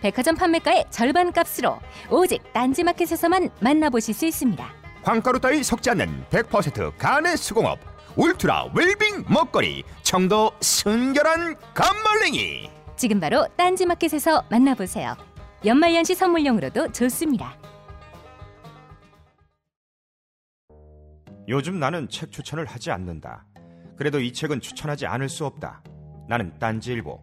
백화점 판매가의 절반 값으로 오직 딴지마켓에서만 만나보실 수 있습니다. 황가루 따위 섞지 않는 100% 간의 수공업 울트라 웰빙 먹거리 청도 순결한 감말랭이 지금 바로 딴지마켓에서 만나보세요. 연말연시 선물용으로도 좋습니다. 요즘 나는 책 추천을 하지 않는다. 그래도 이 책은 추천하지 않을 수 없다. 나는 딴지일보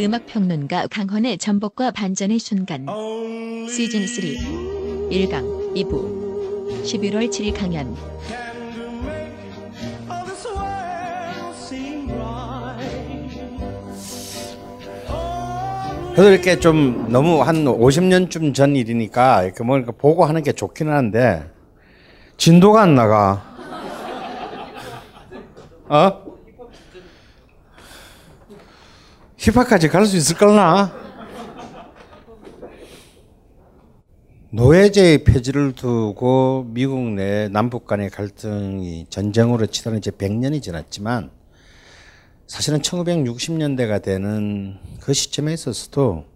음악 평론가 강헌의 전복과 반전의 순간 시즌 3 1강 2부 11월 7일 강연 이렇게 좀 너무 한 50년쯤 전 일이니까 이렇게 뭐 이렇게 보고 하는 게 좋기는 한데 진도가 안 나가. 어? 힙합까지 갈 수 있을걸나? 노예제의 폐지를 두고 미국 내 남북 간의 갈등이 전쟁으로 치달은 이제 100년이 지났지만 사실은 1960년대가 되는 그 시점에 있어서도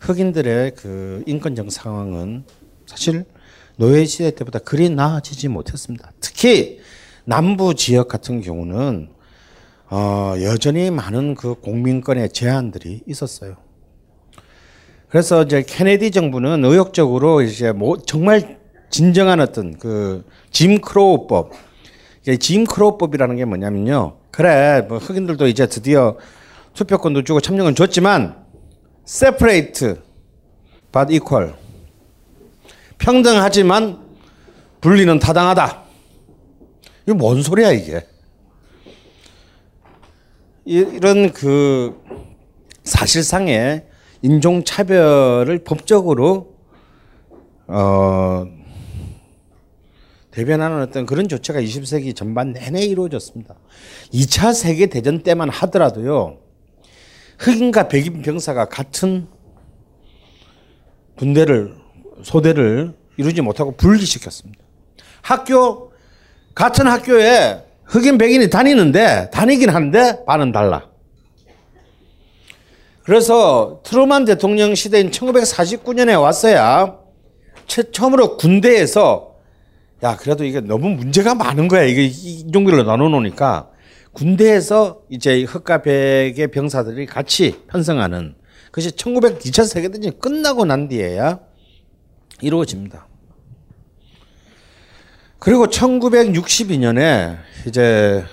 흑인들의 그 인권적 상황은 사실 노예 시대 때보다 그리 나아지지 못했습니다. 특히 남부 지역 같은 경우는 어, 여전히 많은 그 공민권의 제한들이 있었어요. 그래서 이제 케네디 정부는 의욕적으로 이제 뭐 정말 진정한 어떤 그 짐 크로우법, 짐 크로우법이라는 게 뭐냐면요. 그래, 뭐 흑인들도 이제 드디어 투표권도 주고 참여권 줬지만 separate but equal 평등하지만 분리는 타당하다. 이게 뭔 소리야 이게? 이런 그 사실상의 인종 차별을 법적으로 어 대변하는 어떤 그런 조치가 20세기 전반 내내 이루어졌습니다. 2차 세계 대전 때만 하더라도요. 흑인과 백인 병사가 같은 군대를 소대를 이루지 못하고 분리시켰습니다. 학교 같은 학교에 흑인 백인이 다니는데 다니긴 하는데 반은 달라. 그래서 트루만 대통령 시대인 1949년에 왔어야 처음으로 군대에서 야 그래도 이게 너무 문제가 많은 거야 이게 인종별로 나눠 놓으니까 군대에서 이제 흑과 백의 병사들이 같이 편성하는 그것이 1900 2차 세계대전이 끝나고 난 뒤에야 이루어집니다. 그리고 1962년에 이제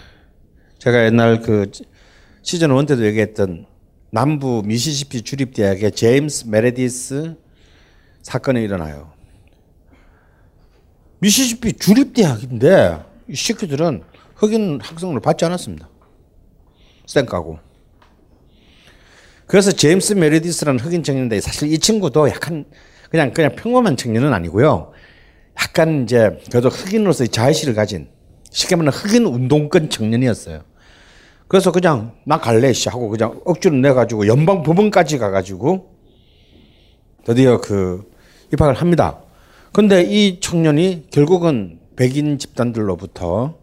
제가 옛날 그 시즌 1 때도 얘기했던 남부 미시시피 주립대학의 제임스 메레디스 사건이 일어나요. 미시시피 주립대학인데 이 새끼들은 흑인 학생을 받지 않았습니다. 쌩까고. 그래서 제임스 메리디스라는 흑인 청년인데 사실 이 친구도 약간 그냥 그냥 평범한 청년은 아니고요. 약간 이제 그래도 흑인으로서의 자의식을 가진 쉽게 말하면 흑인 운동권 청년이었어요. 그래서 그냥 나 갈래 씨 하고 그냥 억지로 내 가지고 연방 법원까지 가 가지고 드디어 그 입학을 합니다. 근데 이 청년이 결국은 백인 집단들로부터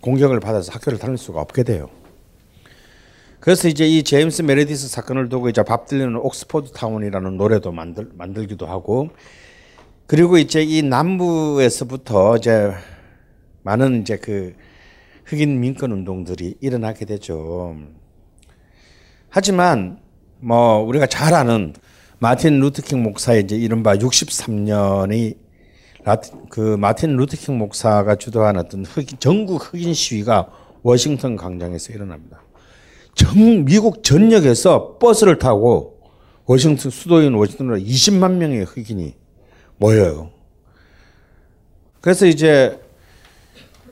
공격을 받아서 학교를 다닐 수가 없게 돼요. 그래서 이제 이 제임스 메레디스 사건을 두고 이제 밥 딜런은 Oxford Town이라는 노래도 만들 만들기도 하고 그리고 이제 이 남부에서부터 이제 많은 이제 그 흑인 민권 운동들이 일어나게 되죠. 하지만 뭐 우리가 잘 아는 마틴 루트킹 목사의 이제 이른바 63년의 그 마틴 루트킹 목사가 주도한 어떤 흑인, 전국 흑인 시위가 워싱턴 광장에서 일어납니다. 전 미국 전역에서 버스를 타고 워싱턴 수도인 워싱턴으로 20만 명의 흑인이 모여요. 그래서 이제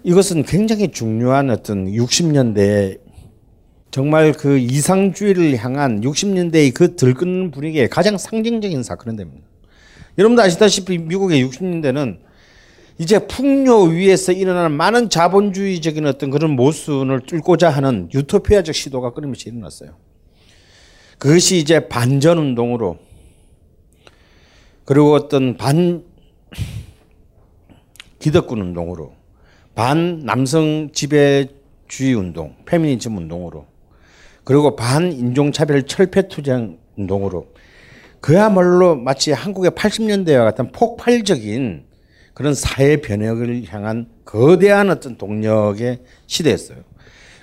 이것은 굉장히 중요한 어떤 60년대 정말 그 이상주의를 향한 60년대의 그 들끓는 분위기의 가장 상징적인 사건은 됩니다. 여러분도 아시다시피 미국의 60년대는 이제 풍요 위에서 일어나는 많은 자본주의적인 어떤 그런 모순을 뚫고자 하는 유토피아적 시도가 끊임없이 일어났어요. 그것이 이제 반전 운동으로 그리고 어떤 반 기득권 운동으로 반 남성 지배주의 운동, 페미니즘 운동으로 그리고 반 인종차별 철폐 투쟁 운동으로 그야말로 마치 한국의 80년대와 같은 폭발적인 그런 사회 변혁을 향한 거대한 어떤 동력의 시대였어요.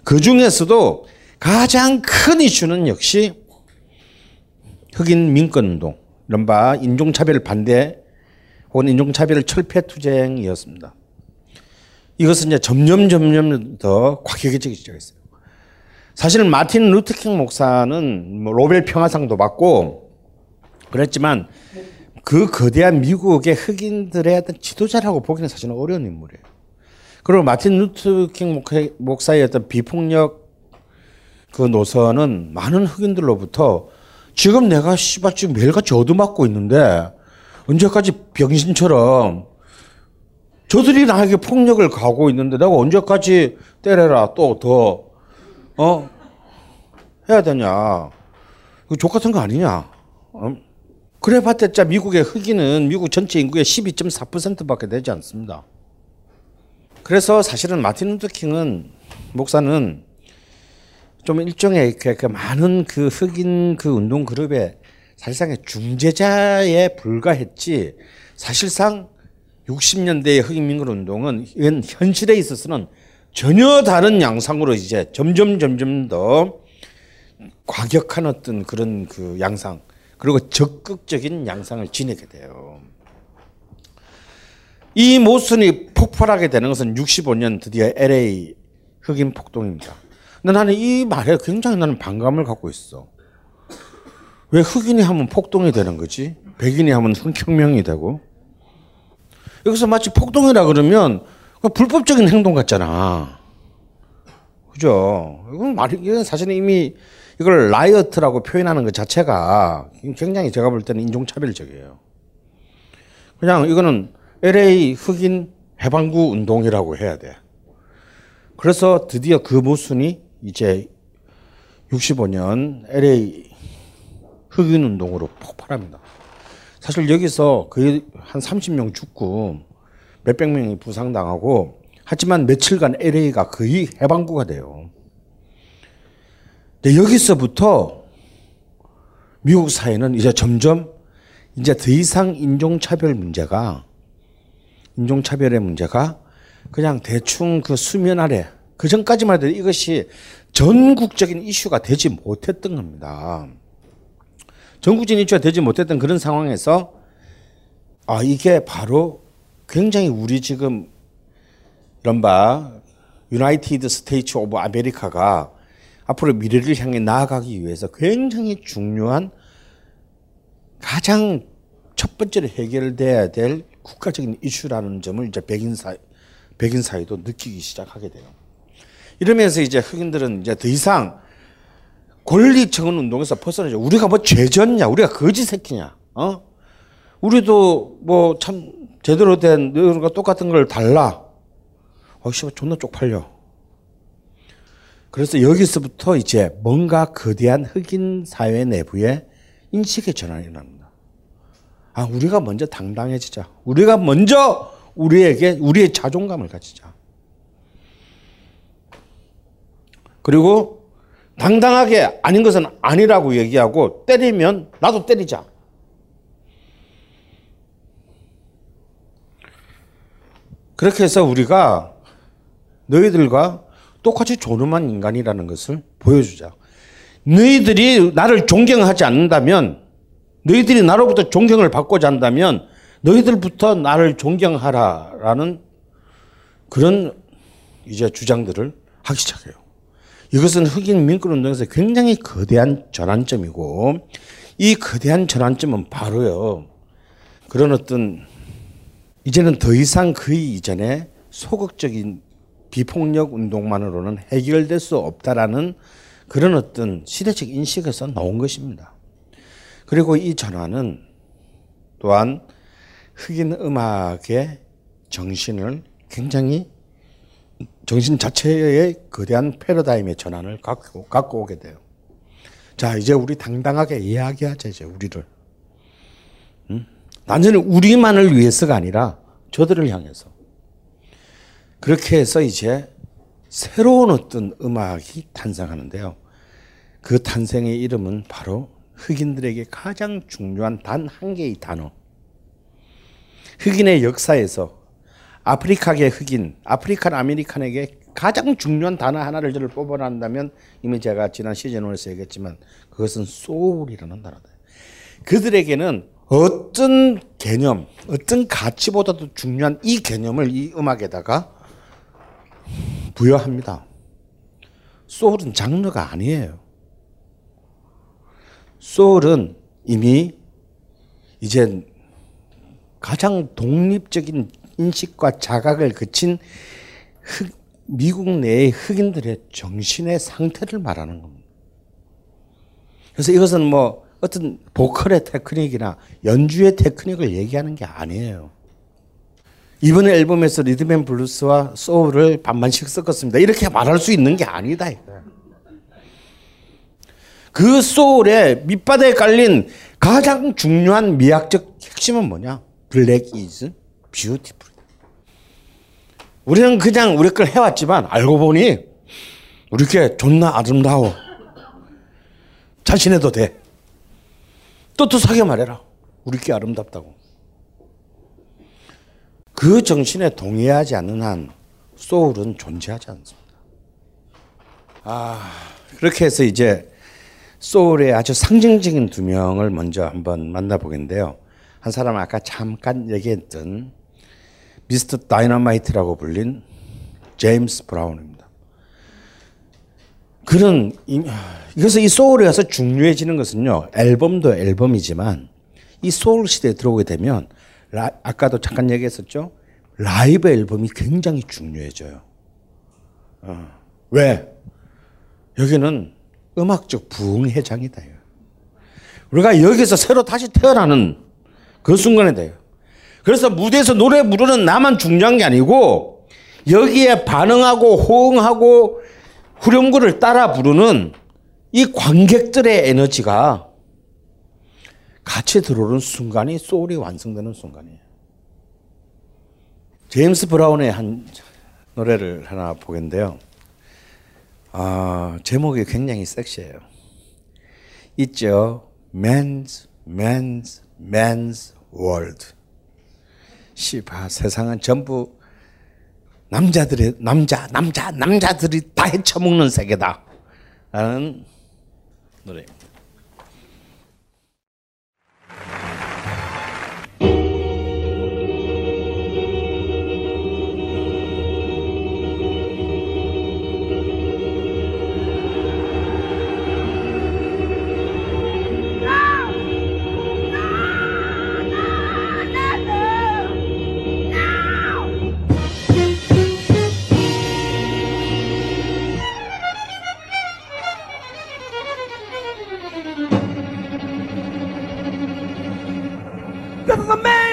그 중에서도 가장 큰 이슈는 역시 흑인 민권 운동, 이른바 인종차별 반대 혹은 인종차별 철폐 투쟁이었습니다. 이것은 이제 점점 점점 더 과격해지기 시작했어요. 사실은 마틴 루트킹 목사는 뭐 로벨 평화상도 받고 그랬지만 그 거대한 미국의 흑인들의 어떤 지도자라고 보기는 사실은 어려운 인물이에요. 그리고 마틴 루트킹 목사의 어떤 비폭력 그 노선은 많은 흑인들로부터 지금 내가 씨발 지금 매일같이 얻어맞고 있는데 언제까지 병신처럼 저들이 나에게 폭력을 가하고 있는데 내가 언제까지 때려라 또 더 어? 해야 되냐. 이거 족 같은 거 아니냐. 어? 그래 봤자 미국의 흑인은 미국 전체 인구의 12.4%밖에 되지 않습니다. 그래서 사실은 마틴 루터 킹은 목사는 좀 일종의 그, 그 많은 그 흑인 그 운동 그룹의 사실상의 중재자에 불과했지 사실상 60년대의 흑인 민권 운동은 현실에 있어서는 전혀 다른 양상으로 이제 점점 점점 더 과격한 어떤 그런 그 양상 그리고 적극적인 양상을 지니게 돼요. 이 모순이 폭발하게 되는 것은 65년 드디어 LA 흑인 폭동입니다. 근데 나는 이 말에 굉장히 나는 반감을 갖고 있어. 왜 흑인이 하면 폭동이 되는 거지? 백인이 하면 혁명이 되고? 여기서 마치 폭동이라 그러면 불법적인 행동 같잖아. 그죠? 이건 말, 이건 사실은 이미 이걸 라이어트라고 표현하는 것 자체가 굉장히 제가 볼 때는 인종차별적이에요. 그냥 이거는 LA 흑인 해방구 운동이라고 해야 돼. 그래서 드디어 그 모순이 이제 65년 LA 흑인 운동으로 폭발합니다. 사실 여기서 거의 한 30명 죽고 몇백 명이 부상당하고 하지만 며칠간 LA가 거의 해방구가 돼요. 근데 여기서부터 미국 사회는 이제 점점 이제 더 이상 인종차별 문제가 인종차별의 문제가 그냥 대충 그 수면 아래 그 전까지만 해도 이것이 전국적인 이슈가 되지 못했던 겁니다. 전국적인 이슈가 되지 못했던 그런 상황에서 아 이게 바로 굉장히 우리 지금 이른바 United States of America가 앞으로 미래를 향해 나아가기 위해서 굉장히 중요한 가장 첫 번째로 해결돼야 될 국가적인 이슈라는 점을 이제 백인 사 백인 사회도 느끼기 시작하게 돼요. 이러면서 이제 흑인들은 이제 더 이상 권리청원 운동에서 벗어나죠. 우리가 뭐 죄졌냐? 우리가 거지 새끼냐? 어? 우리도 뭐 참 제대로 된 너희들과 똑같은 걸 달라. 어, 씨, 존나 쪽팔려. 그래서 여기서부터 이제 뭔가 거대한 흑인 사회 내부의 인식의 전환이 납니다. 아, 우리가 먼저 당당해지자. 우리가 먼저 우리에게 우리의 자존감을 가지자. 그리고 당당하게 아닌 것은 아니라고 얘기하고 때리면 나도 때리자. 그렇게 해서 우리가 너희들과 똑같이 존엄한 인간이라는 것을 보여주자. 너희들이 나를 존경하지 않는다면, 너희들이 나로부터 존경을 받고자 한다면, 너희들부터 나를 존경하라라는 그런 이제 주장들을 하기 시작해요. 이것은 흑인 민권운동에서 굉장히 거대한 전환점이고, 이 거대한 전환점은 바로요, 그런 어떤, 이제는 더 이상 그 이전에 소극적인 비폭력 운동만으로는 해결될 수 없다라는 그런 어떤 시대적 인식에서 나온 것입니다. 그리고 이 전환은 또한 흑인 음악의 정신을 굉장히 정신 자체의 거대한 패러다임의 전환을 갖고, 갖고 오게 돼요. 자, 이제 우리 당당하게 이야기하자, 이제 우리를. 음? 단순히 우리만을 위해서가 아니라 저들을 향해서. 그렇게 해서 이제 새로운 어떤 음악이 탄생하는데요. 그 탄생의 이름은 바로 흑인들에게 가장 중요한 단 한 개의 단어. 흑인의 역사에서 아프리카계 흑인, African American에게 가장 중요한 단어 하나를 저를 뽑아낸다면 이미 제가 지난 시즌 1에서 얘기했지만 그것은 소울이라는 단어다. 그들에게는 어떤 개념, 어떤 가치보다도 중요한 이 개념을 이 음악에다가 부여합니다. 소울은 장르가 아니에요. 소울은 이미 이제 가장 독립적인 인식과 자각을 그친 흑, 미국 내의 흑인들의 정신의 상태를 말하는 겁니다. 그래서 이것은 뭐 어떤 보컬의 테크닉이나 연주의 테크닉을 얘기하는 게 아니에요. 이번 앨범에서 리듬 앤 블루스와 소울을 반반씩 섞었습니다. 이렇게 말할 수 있는 게 아니다. 그 소울의 밑바닥에 깔린 가장 중요한 미학적 핵심은 뭐냐? Black is beautiful. 우리는 그냥 우리 걸 해왔지만 알고 보니 우리 게 존나 아름다워. 자신해도 돼. 떳떳하게 말해라. 우리 게 아름답다고. 그 정신에 동의하지 않는 한 소울은 존재하지 않습니다. 아, 그렇게 해서 이제 소울의 아주 상징적인 두 명을 먼저 한번 만나보겠는데요. 한 사람은 아까 잠깐 얘기했던 Mr. Dynamite라고 불린 제임스 브라운입니다. 그런 그래서 이 소울에 가서 중요해지는 것은요. 앨범도 앨범이지만 이 소울 시대에 들어오게 되면 라, 아까도 잠깐 얘기했었죠. 라이브 앨범이 굉장히 중요해져요. 어. 왜? 여기는 음악적 부흥회장이다. 우리가 여기서 새로 다시 태어나는 그 순간에 돼요. 그래서 무대에서 노래 부르는 나만 중요한 게 아니고 여기에 반응하고 호응하고 후렴구를 따라 부르는 이 관객들의 에너지가 같이 들어오는 순간이 소울이 완성되는 순간이에요. 제임스 브라운의 한 노래를 하나 보겠는데요. 아, 제목이 굉장히 섹시해요. 있죠. Man's, man's, man's world. 씨바, 세상은 전부 남자들의, 남자, 남자, 남자들이 다 헤쳐먹는 세계다. 라는 노래입니다. a man.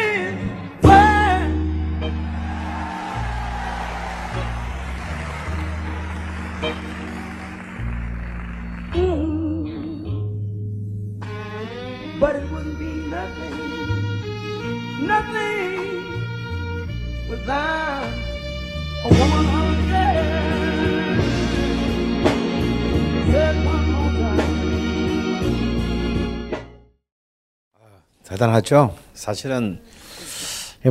대단하죠. 사실은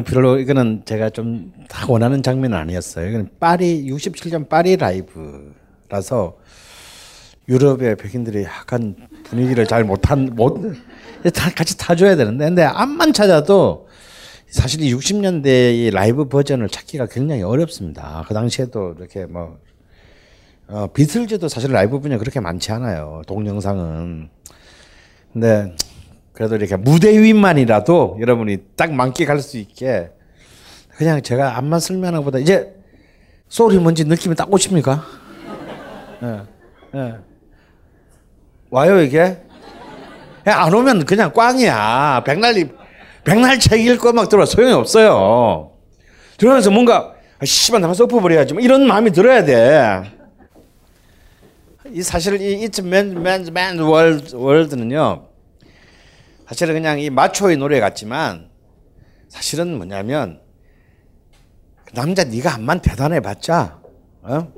별로 이거는 제가 좀 다 원하는 장면은 아니었어요. 이건 파리 67년 파리 라이브라서 유럽의 백인들이 약간 분위기를 잘 못한 못다 같이 타줘야 되는데 근데 암만 찾아도 사실 이 60년대 이 라이브 버전을 찾기가 굉장히 어렵습니다. 그 당시에도 이렇게 뭐 어, 비틀즈도 사실 라이브 분야 그렇게 많지 않아요. 동영상은. 근데 그래도 이렇게 무대 위만이라도 여러분이 딱 만끽할 수 있게 그냥 제가 앞만 설명하는 것보다 이제 소리 뭔지 느낌이 딱 오십니까? 예, 예. 와요 이게? 예, 안 오면 그냥 꽝이야. 백날이 백날 책 읽고 막 들어 소용이 없어요. 들으면서 뭔가 아, 씨발 나가서 엎어버려야지 뭐 이런 마음이 들어야 돼. 이 사실 이 It's Man Man's Man World World는요. 사실은 그냥 이 마초의 노래 같지만 사실은 뭐냐면 남자 네가 암만 대단해봤자 어?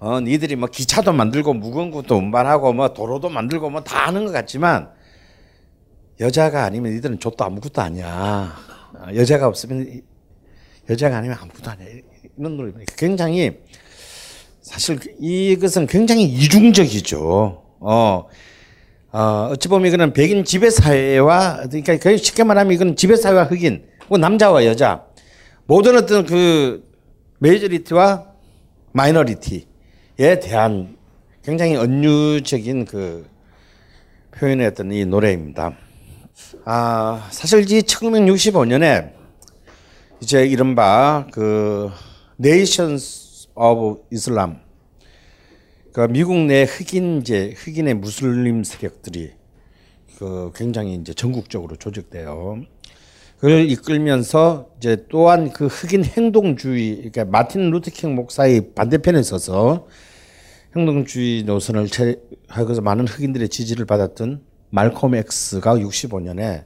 어 니들이 뭐 기차도 만들고 무거운 것도 운반하고 뭐 도로도 만들고 뭐 다 하는 것 같지만 여자가 아니면 니들은 족도 아무것도 아니야. 어, 여자가 없으면 이- 여자가 아니면 아무것도 아니야. 이런 노래입니다 굉장히 사실 이것은 굉장히 이중적이죠. 어 어, 어찌 보면 이거는 백인 지배 사회와 그러니까 거의 쉽게 말하면 이건 지배 사회와 흑인, 혹은 남자와 여자 모든 어떤 그 majority와 minority에 대한 굉장히 은유적인 그 표현의 어떤 이 노래입니다. 아, 사실 이 1965년에 이제 이른바 그 네이션 스 오브 이슬람 그 미국 내 흑인 이제 흑인의 무슬림 세력들이 그 굉장히 이제 전국적으로 조직돼요. 그걸 이끌면서 이제 또한 그 흑인 행동주의, 그러니까 마틴 루터킹 목사의 반대편에 서서 행동주의 노선을 하고서 많은 흑인들의 지지를 받았던 말콤 X가 65년에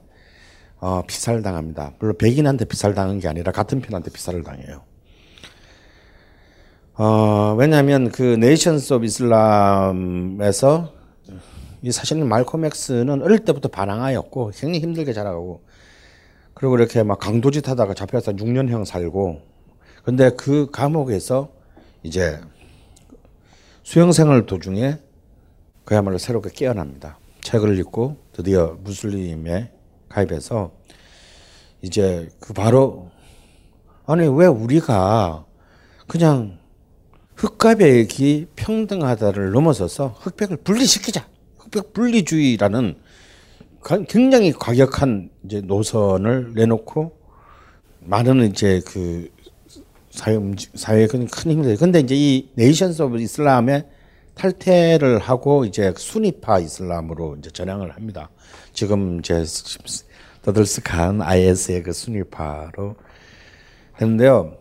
어, 피살을 당합니다. 물론 백인한테 피살 당한 게 아니라 같은 편한테 피살을 당해요. 어, 왜냐하면 그 Nations of Islam에서 이 사실은 말콤 X는 어릴 때부터 반항하였고 굉장히 힘들게 자라가고 그리고 이렇게 막 강도짓 하다가 잡혀서 6년형 살고 근데 그 감옥에서 이제 수영생활 도중에 그야말로 새롭게 깨어납니다. 책을 읽고 드디어 무슬림에 가입해서 이제 그 바로 아니 왜 우리가 그냥 흑과 백이 평등하다를 넘어서서 흑백을 분리시키자. 흑백 분리주의라는 가- 굉장히 과격한 이제 노선을 내놓고 많은 이제 그 사회 사회에 큰, 돼. 근데 이제 이 Nations of Islam의 탈퇴를 하고 이제 수니파 이슬람으로 이제 전향을 합니다. 지금 이제 떠들썩한 IS의 그 수니파로 했는데요.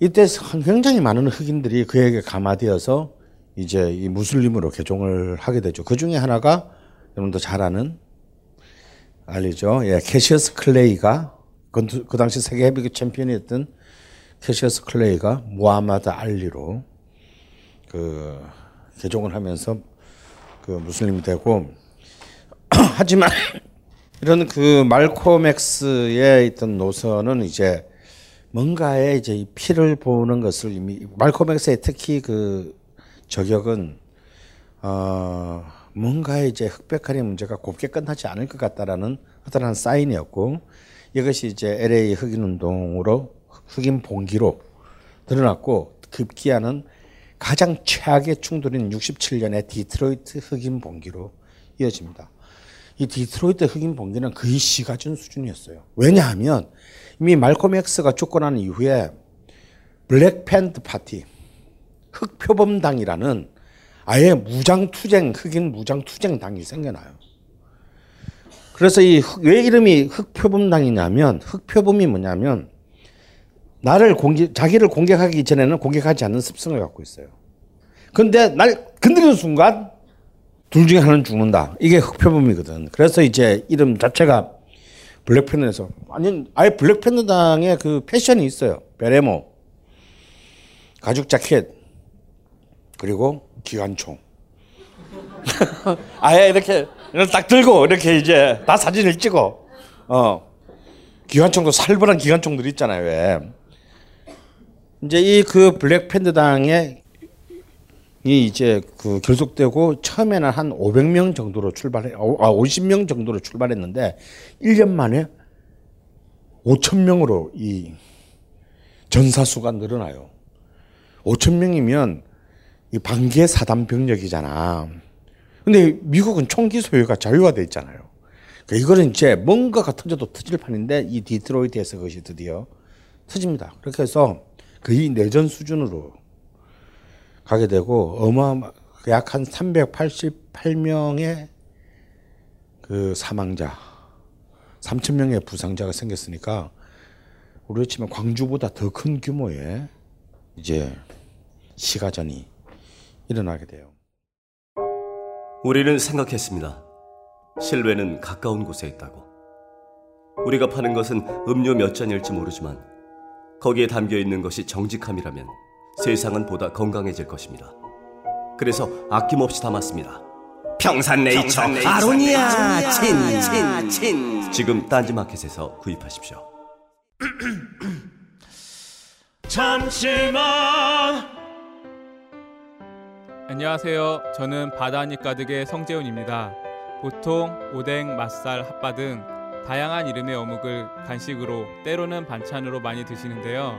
이때 굉장히 많은 흑인들이 그에게 감화되어서 이제 이 무슬림으로 개종을 하게 되죠. 그 중에 하나가 여러분도 잘 아는 알리죠. 예, 캐시어스 클레이가 그, 그 당시 세계 헤비급 챔피언이었던 캐시어스 클레이가 무하마드 알리로 그 개종을 하면서 그 무슬림이 되고 하지만 이런 그 말콤 엑스의 있던 노선은 이제 뭔가에 이제 피를 보는 것을 이미 말콤 엑스의 특히 그 저격은 어 뭔가에 이제 흑백화의 문제가 곱게 끝나지 않을 것 같다라는 어떤 사인이었고 이것이 이제 LA 흑인 운동으로 흑인 봉기로 드러났고 급기야는 가장 최악의 충돌인 67년의 디트로이트 흑인 봉기로 이어집니다. 이 디트로이트 흑인 봉기는 거의 시가전 수준이었어요. 왜냐하면 이미 말콤 엑스가 죽고 난 이후에 블랙팬트 파티, 흑표범당이라는 아예 무장투쟁, 흑인 무장투쟁당이 생겨나요. 그래서 이 왜 이름이 흑표범당이냐면 흑표범이 뭐냐면 나를 공개, 자기를 공격하기 전에는 공격하지 않는 습성을 갖고 있어요. 근데 날 건드리는 순간 둘 중에 하나는 죽는다. 이게 흑표범이거든. 그래서 이제 이름 자체가 블랙팬더에서 아니 아예 블랙팬더당의 그 패션이 있어요. 베레모, 가죽 자켓, 그리고 기관총. 아예 이렇게 딱 들고 이렇게 이제 다 사진을 찍어. 어. 기관총도 살벌한 기관총들 있잖아요. 왜? 이제 이 그 블랙팬더당의 이 이제 그 결속되고 처음에는 한 500명 정도로 출발해 아 50명 정도로 출발했는데 1년 만에 5천 명으로 이 전사수가 늘어나요. 5천 명이면 이 반기의 사단 병력이잖아. 근데 미국은 총기 소유가 자유화돼 있잖아요. 그러니까 이거는 이제 뭔가가 터져도 터질 판인데 이 디트로이트에서 그것이 드디어 터집니다. 그렇게 해서 거의 내전 수준으로 가게 되고 어마어마 약 한 388명의 그 사망자, 3천 명의 부상자가 생겼으니까 우리로 치면 광주보다 더 큰 규모의 이제 시가전이 일어나게 돼요. 우리는 생각했습니다. 실외는 가까운 곳에 있다고. 우리가 파는 것은 음료 몇 잔일지 모르지만 거기에 담겨 있는 것이 정직함이라면 세상은 보다 건강해질 것입니다. 그래서 아낌없이 담았습니다. 평산네이처, 아로니아 친, 친, 친. 지금 딴지마켓에서 구입하십시오. 잠시만 안녕하세요. 저는 바다니 가득의 성재훈입니다. 보통 오뎅, 맛살, 핫바 등 다양한 이름의 어묵을 간식으로 때로는 반찬으로 많이 드시는데요.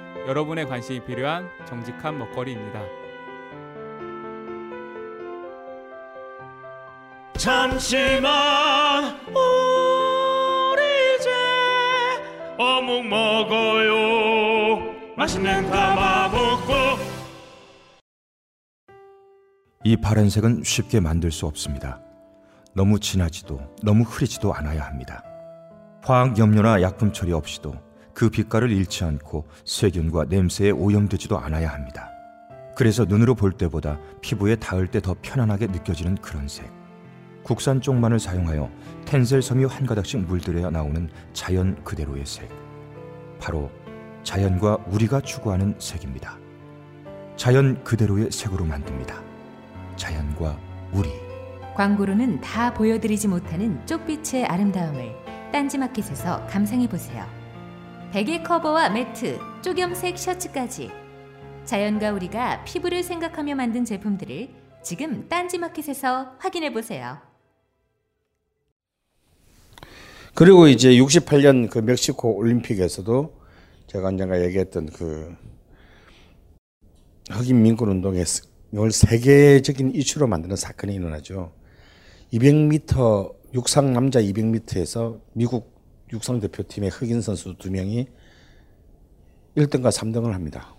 여러분의 관심이 필요한 정직한 먹거리입니다. 잠시만 우리 이제 어묵 먹어요 맛있는 가마복고 이 파란색은 쉽게 만들 수 없습니다. 너무 진하지도 너무 흐리지도 않아야 합니다. 화학 염료나 약품 처리 없이도 그 빛깔을 잃지 않고 세균과 냄새에 오염되지도 않아야 합니다. 그래서 눈으로 볼 때보다 피부에 닿을 때 더 편안하게 느껴지는 그런 색. 국산 쪽만을 사용하여 텐셀 섬유 한 가닥씩 물들여 나오는 자연 그대로의 색. 바로 자연과 우리가 추구하는 색입니다. 자연 그대로의 색으로 만듭니다. 자연과 우리. 광고로는 다 보여드리지 못하는 쪽빛의 아름다움을 딴지마켓에서 감상해 보세요. 베개 커버와 매트, 쪼겸색 셔츠까지 자연과 우리가 피부를 생각하며 만든 제품들을 지금 딴지마켓에서 확인해 보세요. 그리고 이제 68년 그 멕시코 올림픽에서도 제가 언젠가 얘기했던 그 흑인 민권 운동에 이걸 세계적인 이슈로 만드는 사건이 일어나죠. 200m 육상 남자 200m에서 미국 육상 대표팀의 흑인 선수 두 명이 1등과 3등을 합니다.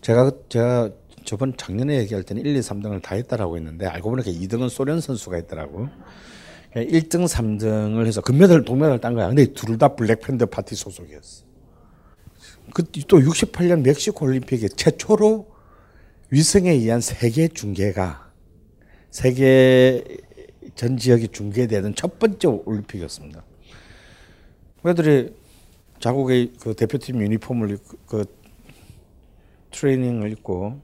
제가 제가 저번 작년에 얘기할 때는 1, 2, 3등을 다 했다라고 했는데 알고 보니까 2등은 소련 선수가 했더라고. 1등, 3등을 해서 금메달, 동메달 딴 거야. 근데 둘 다 블랙팬더 파티 소속이었어. 그 또 68년 멕시코 올림픽에 최초로 위성에 의한 세계 중계가 세계 전 지역이 중계되는 첫 번째 올림픽이었습니다. 애들이 자국의 그 대표팀 유니폼을 그 트레이닝을 입고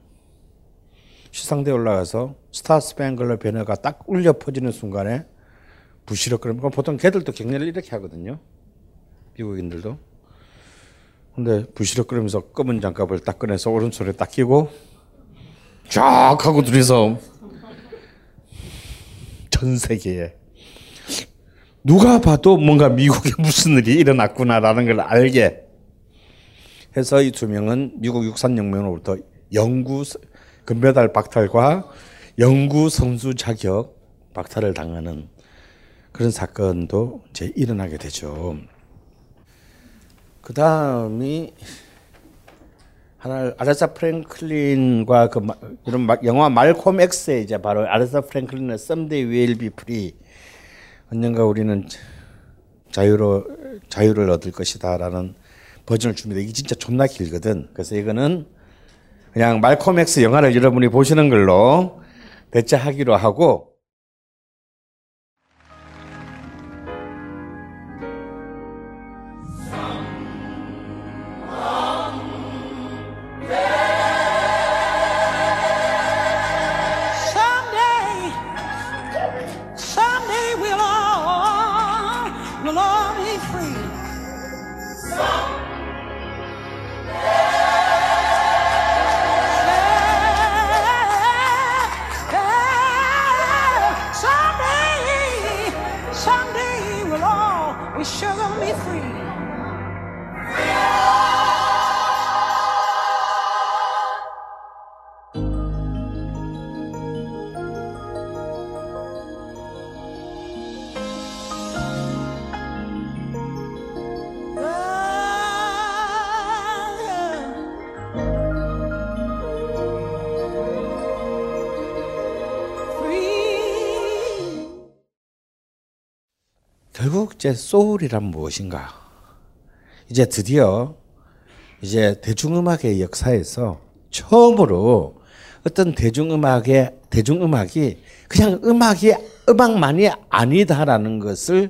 시상대 올라가서 Star Spangled Banner가 딱 울려 퍼지는 순간에 부시럭거리면 보통 걔들도 격려를 이렇게 하거든요. 미국인들도. 근데 부시럭거리면서 검은 장갑을 딱 꺼내서 오른손에 딱 끼고 쫙 하고 둘이서 전 세계에 누가 봐도 뭔가 미국에 무슨 일이 일어났구나라는 걸 알게 해서 이 두 명은 미국 육산혁명으로부터 영구 금메달 박탈과 영구 선수 자격 박탈을 당하는 그런 사건도 이제 일어나게 되죠. 그 다음이 하나 아레사 프랭클린과 그 이런 영화 말콤 X에 이제 바로 아레사 프랭클린의 Someday We'll Be Free 언젠가 우리는 자유로 자유를 얻을 것이다라는 버전을 줍니다. 이게 진짜 존나 길거든. 그래서 이거는 그냥 말콤 X 영화를 여러분이 보시는 걸로 대체하기로 하고 이제 소울이란 무엇인가? 이제 드디어 이제 대중음악의 역사에서 처음으로 어떤 대중음악의 대중음악이 그냥 음악이 음악만이 아니다라는 것을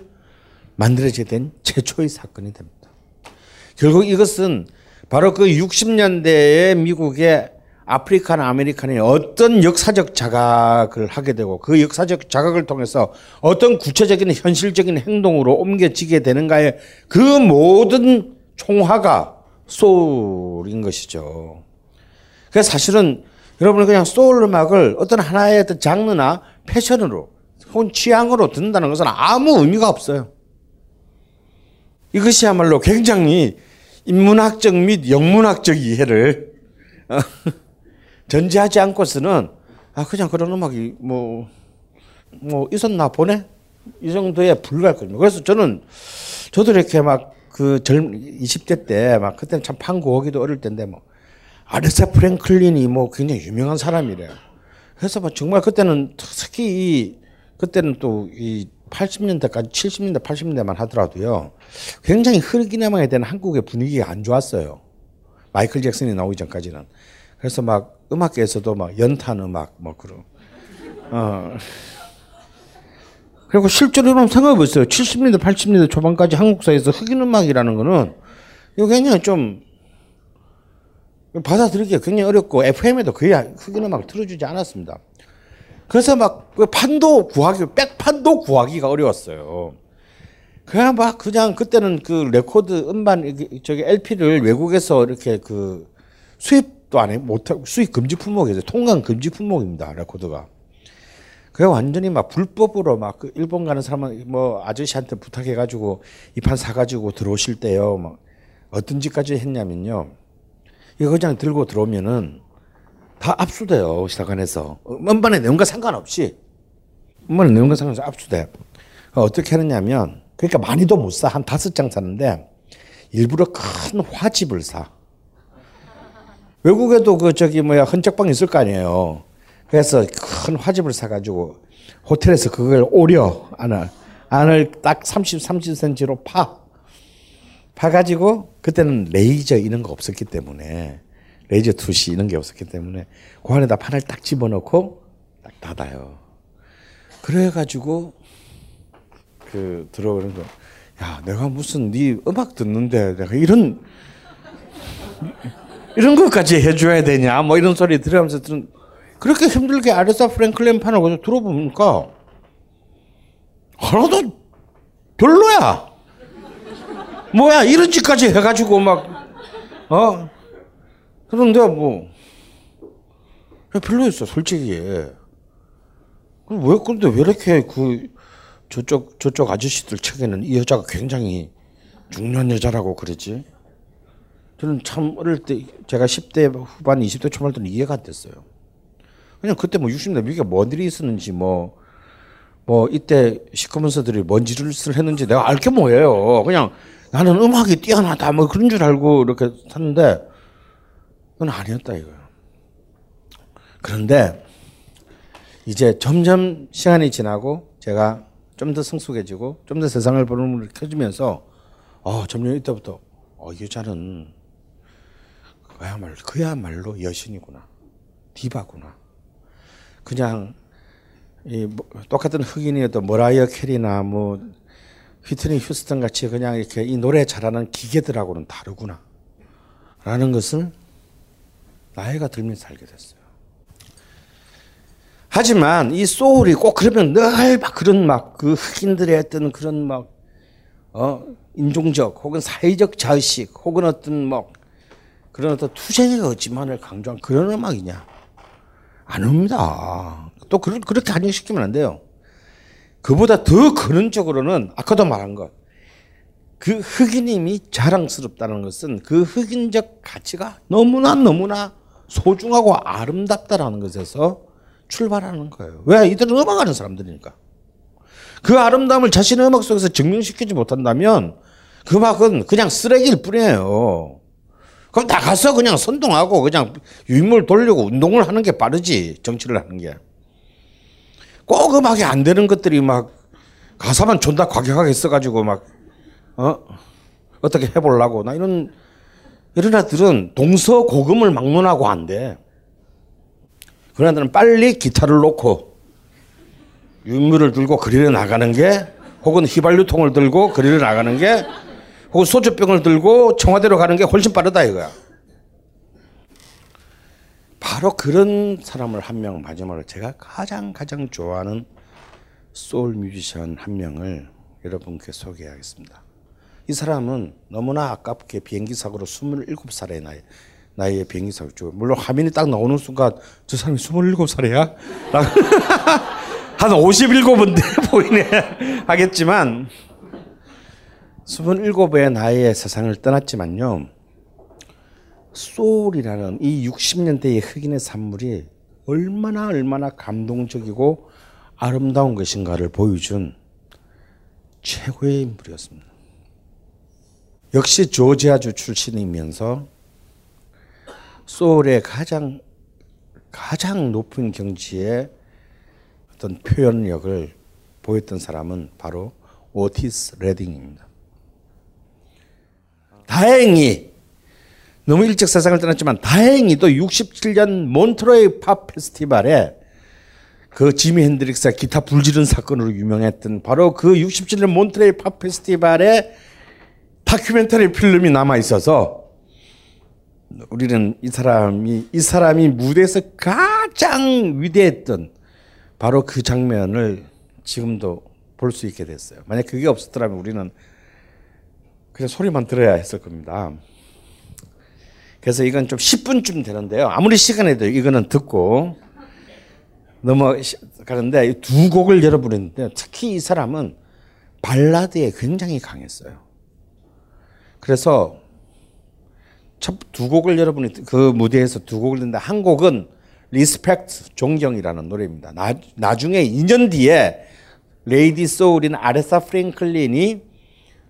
만들어지게 된 최초의 사건이 됩니다. 결국 이것은 바로 그 60년대에 미국의 아프리카나 아메리카는 어떤 역사적 자각을 하게 되고 그 역사적 자각을 통해서 어떤 구체적인 현실적인 행동으로 옮겨지게 되는가의 그 모든 총화가 소울인 것이죠. 그래서 사실은 여러분은 그냥 소울 음악을 어떤 하나의 어떤 장르나 패션으로 혹은 취향으로 듣는다는 것은 아무 의미가 없어요. 이것이야말로 굉장히 인문학적 및 영문학적 이해를 전제하지 않고서는 아 그냥 그런 음악이 뭐뭐 있었나 보네 이 정도에 불과할 겁니다. 그래서 저는 저도 이렇게 막 그 젊 20대 때 막 그때는 참 판고 오기도 어릴 때인데 뭐 아레사 프랭클린이 뭐 굉장히 유명한 사람이래요. 그래서 뭐 정말 그때는 특히 이 그때는 또 이 80년대까지 70년대 80년대만 하더라도요. 굉장히 흐르기나마에 대한 한국의 분위기가 안 좋았어요. 마이클 잭슨이 나오기 전까지는. 그래서 막 음악계에서도 막 연탄 음악 뭐 그런 어 그리고 실제로는 생각해 보세요. 70년대 80년대 초반까지 한국사에서 흑인 음악이라는 거는 이거 굉장히 좀 받아들이기가 굉장히 어렵고 FM에도 거의 흑인 음악을 틀어주지 않았습니다. 그래서 막그 판도 구하기 백판도 구하기가 어려웠어요. 그냥 막 그냥 그때는 그 레코드 음반 저기 LP를 외국에서 이렇게 그 수입도 안 해, 못하고 수입 금지 품목이었어요. 통관 금지 품목입니다. 레코드가. 그게 완전히 막 불법으로 막 그 일본 가는 사람은 뭐 아저씨한테 부탁해가지고 이 판 사가지고 들어오실 때요. 막 어떤 짓까지 했냐면요. 이거 그냥 들고 들어오면은 다 압수돼요 세관에서 음반의 내용과 상관없이 음반의 내용과 상관없이 압수돼. 어떻게 하느냐면 그러니까 많이도 못 사 한 다섯 장 사는데 일부러 큰 화집을 사. 외국에도 그 저기 뭐야 헌책방 있을 거 아니에요. 그래서 큰 화집을 사가지고 호텔에서 그걸 오려 안을 안을 딱 30, 30cm로 파 파가지고 그때는 레이저 이런 거 없었기 때문에 레이저 투시 이런 게 없었기 때문에 그 안에다 판을 딱 집어넣고 딱 닫아요. 그래가지고 그 들어오는 거. 야, 내가 무슨 네 음악 듣는데 내가 이런 이런 것까지 해줘야 되냐? 뭐 이런 소리 들으면서 들은 그렇게 힘들게 아레사 프랭클린 판을 그냥 들어보니까 하나도 별로야. 뭐야 이런 짓까지 해가지고 막 어? 그런데 뭐 별로였어 솔직히. 왜 근데 왜 이렇게 그 저쪽 저쪽 아저씨들 책에는 이 여자가 굉장히 중요한 여자라고 그랬지? 저는 참 어릴 때 제가 10대 후반 20대 초반 때는 이해가 안 됐어요. 그냥 그때 뭐 60대 미국에 뭔 일이 있었는지 뭐, 뭐 이때 시커먼서들이 뭔 짓을 했는지 내가 알 게 뭐예요. 그냥 나는 음악이 뛰어나다 뭐 그런 줄 알고 이렇게 샀는데 그건 아니었다 이거예요. 그런데 이제 점점 시간이 지나고 제가 좀 더 성숙해지고 좀 더 세상을 보는 눈을 켜지면서 어, 점점 이때부터 어, 이 여자는 그야말로 그야말로 여신이구나. 디바구나. 그냥 이 뭐, 똑같은 흑인이어도 머라이어 캐리나 뭐 휘트니 휴스턴 같이 그냥 이렇게 이 노래 잘하는 기계들하고는 다르구나. 라는 것을 나이가 들면서 알게 됐어요. 하지만 이 소울이 꼭 그러면 늘 막 그런 막 그 흑인들의 어떤 그런 막, 어, 인종적 혹은 사회적 자의식 혹은 어떤 뭐 그런 어떤 투쟁의 의지만을 강조한 그런 음악이냐? 아닙니다. 또 그, 그렇게 한정시키면 안 돼요. 그보다 더 근원적으로는 아까도 말한 것. 그 흑인임이 자랑스럽다는 것은 그 흑인적 가치가 너무나 너무나 소중하고 아름답다라는 것에서 출발하는 거예요. 왜? 이들은 음악하는 사람들이니까. 그 아름다움을 자신의 음악 속에서 증명시키지 못한다면 그 음악은 그냥 쓰레기일 뿐이에요. 그럼 나가서 그냥 선동하고 그냥 유인물 돌리고 운동을 하는 게 빠르지. 정치를 하는 게. 꼭 음악이 안 되는 것들이 막 가사만 존나 과격하게 써가지고 막, 어? 어떻게 해보려고. 나 이런, 이런 애들은 동서 고금을 막론하고 안 돼. 그런 애들은 빨리 기타를 놓고 유인물을 들고 그리러 나가는 게 혹은 휘발유통을 들고 그리러 나가는 게 혹은 소주병을 들고 청와대로 가는 게 훨씬 빠르다 이거야. 바로 그런 사람을 한 명 마지막으로 제가 가장 가장 좋아하는 소울 뮤지션 한 명을 여러분께 소개하겠습니다. 이 사람은 너무나 아깝게 비행기 사고로 27살의 나이 나이에 비행기 사고 죽어. 물론 화면이 딱 나오는 순간 저 사람이 27살이야? 한 57은 돼 보이네 하겠지만 27의 나이에 세상을 떠났지만요. 소울이라는 이 60년대의 흑인의 산물이 얼마나 얼마나 감동적이고 아름다운 것인가를 보여준 최고의 인물이었습니다. 역시 조지아주 출신이면서 소울의 가장 가장 높은 경지의 어떤 표현력을 보였던 사람은 바로 오티스 레딩입니다. 다행히 너무 일찍 세상을 떠났지만 다행히도 67년 몬트로이 팝 페스티벌에 그 지미 핸드릭스가 기타 불지른 사건으로 유명했던 바로 그 67년 몬트레이 팝 페스티벌에 다큐멘터리 필름이 남아 있어서 우리는 이 사람이 이 사람이 무대에서 가장 위대했던 바로 그 장면을 지금도 볼 수 있게 됐어요. 만약 그게 없었더라면 우리는 그냥 소리만 들어야 했을 겁니다. 그래서 이건 좀 10분쯤 되는데요. 아무리 시간에도 이거는 듣고 넘어가는데 이 두 곡을 열어버렸는데 특히 이 사람은 발라드에 굉장히 강했어요. 그래서 첫 두 곡을 여러분이 그 무대에서 두 곡을 듣는데 한 곡은 Respect 존경이라는 노래입니다. 나, 나중에 2년 뒤에 Lady Soul인 아레사 프랭클린이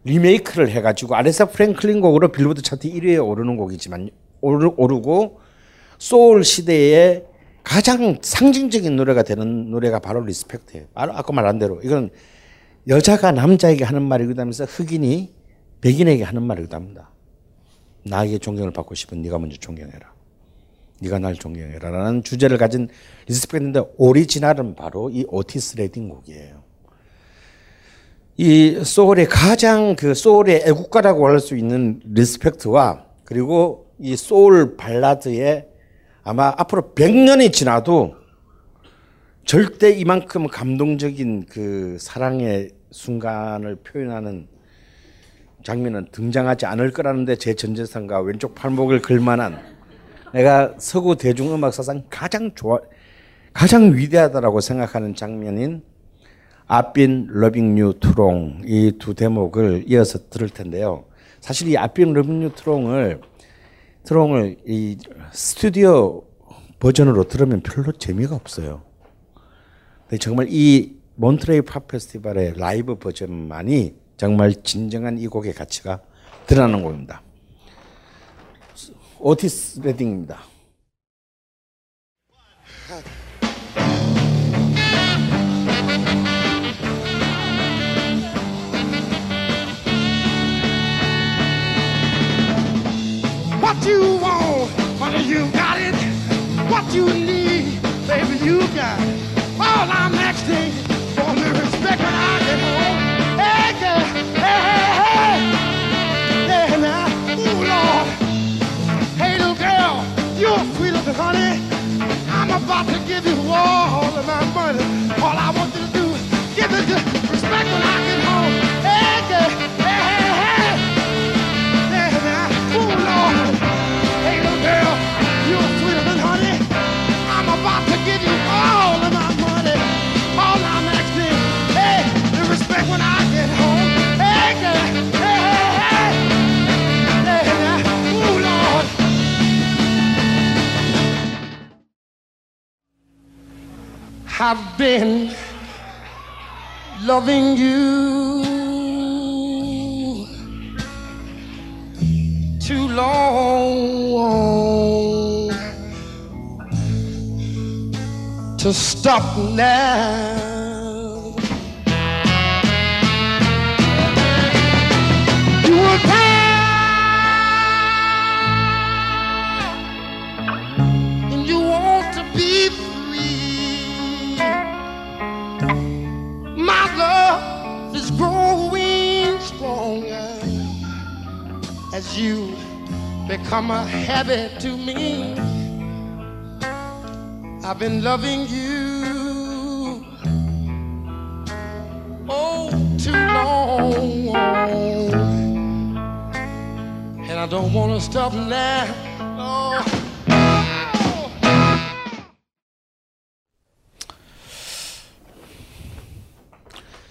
리메이크를 해가지고 아레사 프랭클린 곡으로 빌보드 차트 1위에 오르는 곡이지만 오르, 오르고 소울 시대에 가장 상징적인 노래가 되는 노래가 바로 Respect예요. 아까 말한 대로 이건 여자가 남자에게 하는 말이기도 하면서 흑인이 백인에게 하는 말이기도 합니다. 나에게 존경을 받고 싶은 네가 먼저 존경해라. 네가 날 존경해라라는 주제를 가진 Respect인데 오리지널은 바로 이 오티스 레딩 곡이에요. 이 소울의 가장 그 소울의 애국가라고 할 수 있는 Respect와 그리고 이 소울 발라드의 아마 앞으로 100년이 지나도 절대 이만큼 감동적인 그 사랑의 순간을 표현하는 장면은 등장하지 않을 거라는데 제 전재산과 왼쪽 팔목을 걸만한 내가 서구 대중음악 사상 가장 좋아 가장 위대하다라고 생각하는 장면인 I've you too long 이두 대목을 이어서 들을 텐데요. 사실 이 I've you too long을 트롱을 이 스튜디오 버전으로 들으면 별로 재미가 없어요. 정말 이 몬트레이 팝 페스티벌의 라이브 버전만이 정말 진정한 이 곡의 가치가 드러나는 곡입니다. 오티스 레딩입니다. What you want, money you got it. What you need, baby, you got it. All I'm asking for me respect when I get home. Hey, girl, hey, hey, hey. Yeah, now, ooh, Lord. Hey, little girl, you're sweet little honey. I'm about to give you all of my money. All I want you to do is give me the respect when I get home. I've been loving you too long to stop now. You were as you become a habit to me. I've been loving you oh too long, and I don't want to stop now. Oh.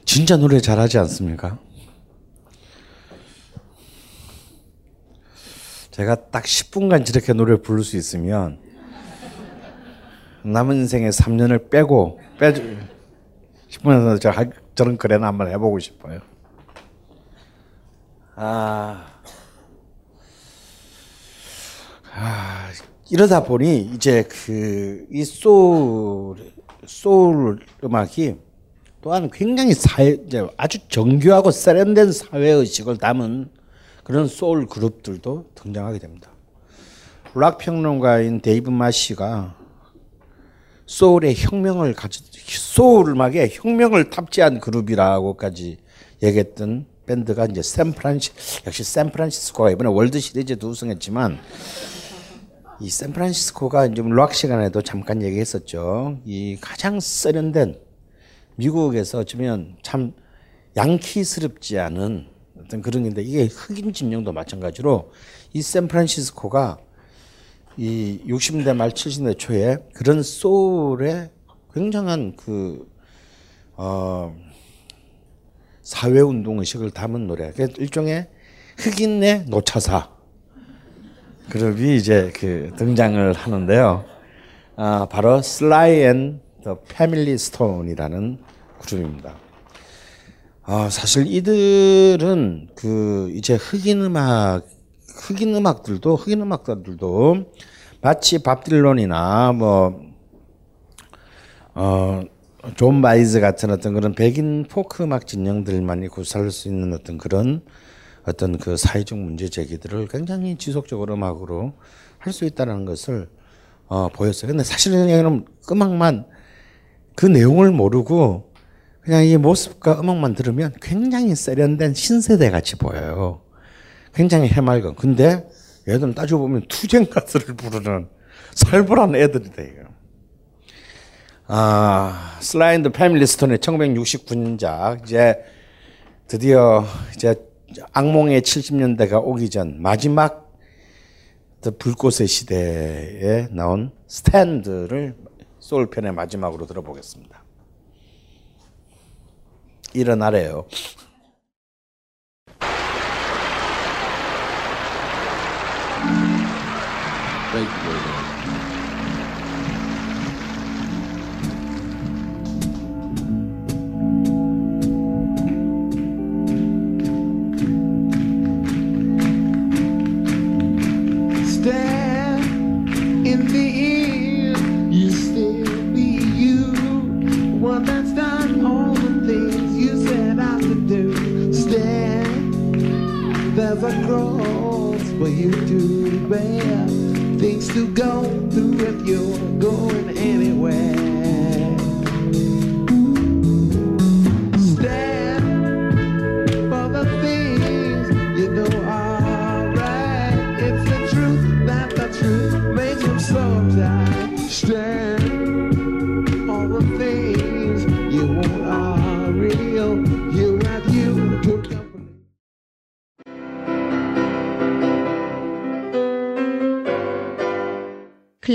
진짜 노래 잘하지 않습니까? 제가 딱 10분간 저렇게 노래 부를 수 있으면 남은 인생의 3년을 빼고 빼 10분에서 저 할- 저런 거래나 한번 해보고 싶어요. 아, 아 이러다 보니 이제 그 이 소울 소울 음악이 또한 굉장히 사회 아주 정교하고 세련된 사회 의식을 담은 그런 소울 그룹들도 등장하게 됩니다. 락 평론가인 데이브 마시가 소울의 혁명을 가져 소울 음악에 혁명을 탑재한 그룹이라고까지 얘기했던 밴드가 이제 샌프란시 역시 샌프란시스코가 이번에 월드 시리즈도 우승했지만 이 샌프란시스코가 이제 락 시간에도 잠깐 얘기했었죠. 이 가장 세련된 미국에서 어쩌면 참 양키스럽지 않은 어떤 그런 건데 이게 흑인 진영도 마찬가지로 이 샌프란시스코가 이 60대 말 70대 초에 그런 소울의 굉장한 그 어, 사회 운동 의식을 담은 노래. 그 일종의 흑인의 노차사 그룹이 이제 그 등장을 하는데요. 아, 바로 슬라이 앤 더 패밀리 스톤이라는 그룹입니다. 아, 사실 이들은 그 이제 흑인 음악 흑인 음악들도 흑인 음악가들도 마치 밥 딜런이나 뭐 어, 존 바에즈 같은 어떤 그런 백인 포크 음악 진영들만이 구사할 수 있는 어떤 그런 어떤 그 사회적 문제 제기들을 굉장히 지속적으로 음악으로 할 수 있다는 것을 어, 보였어요. 근데 사실은 여기는 음악만 그 내용을 모르고 그냥 이 모습과 음악만 들으면 굉장히 세련된 신세대 같이 보여요. 굉장히 해맑은. 근데 얘들은 따지고 보면 투쟁 가수를 부르는 살벌한 애들이다 이거. 아, 슬라인드 패밀리 스톤의 1969년작 이제 드디어 이제 악몽의 70년대가 오기 전 마지막 불꽃의 시대에 나온 스탠드를 소울편의 마지막으로 들어보겠습니다. 일어나래요.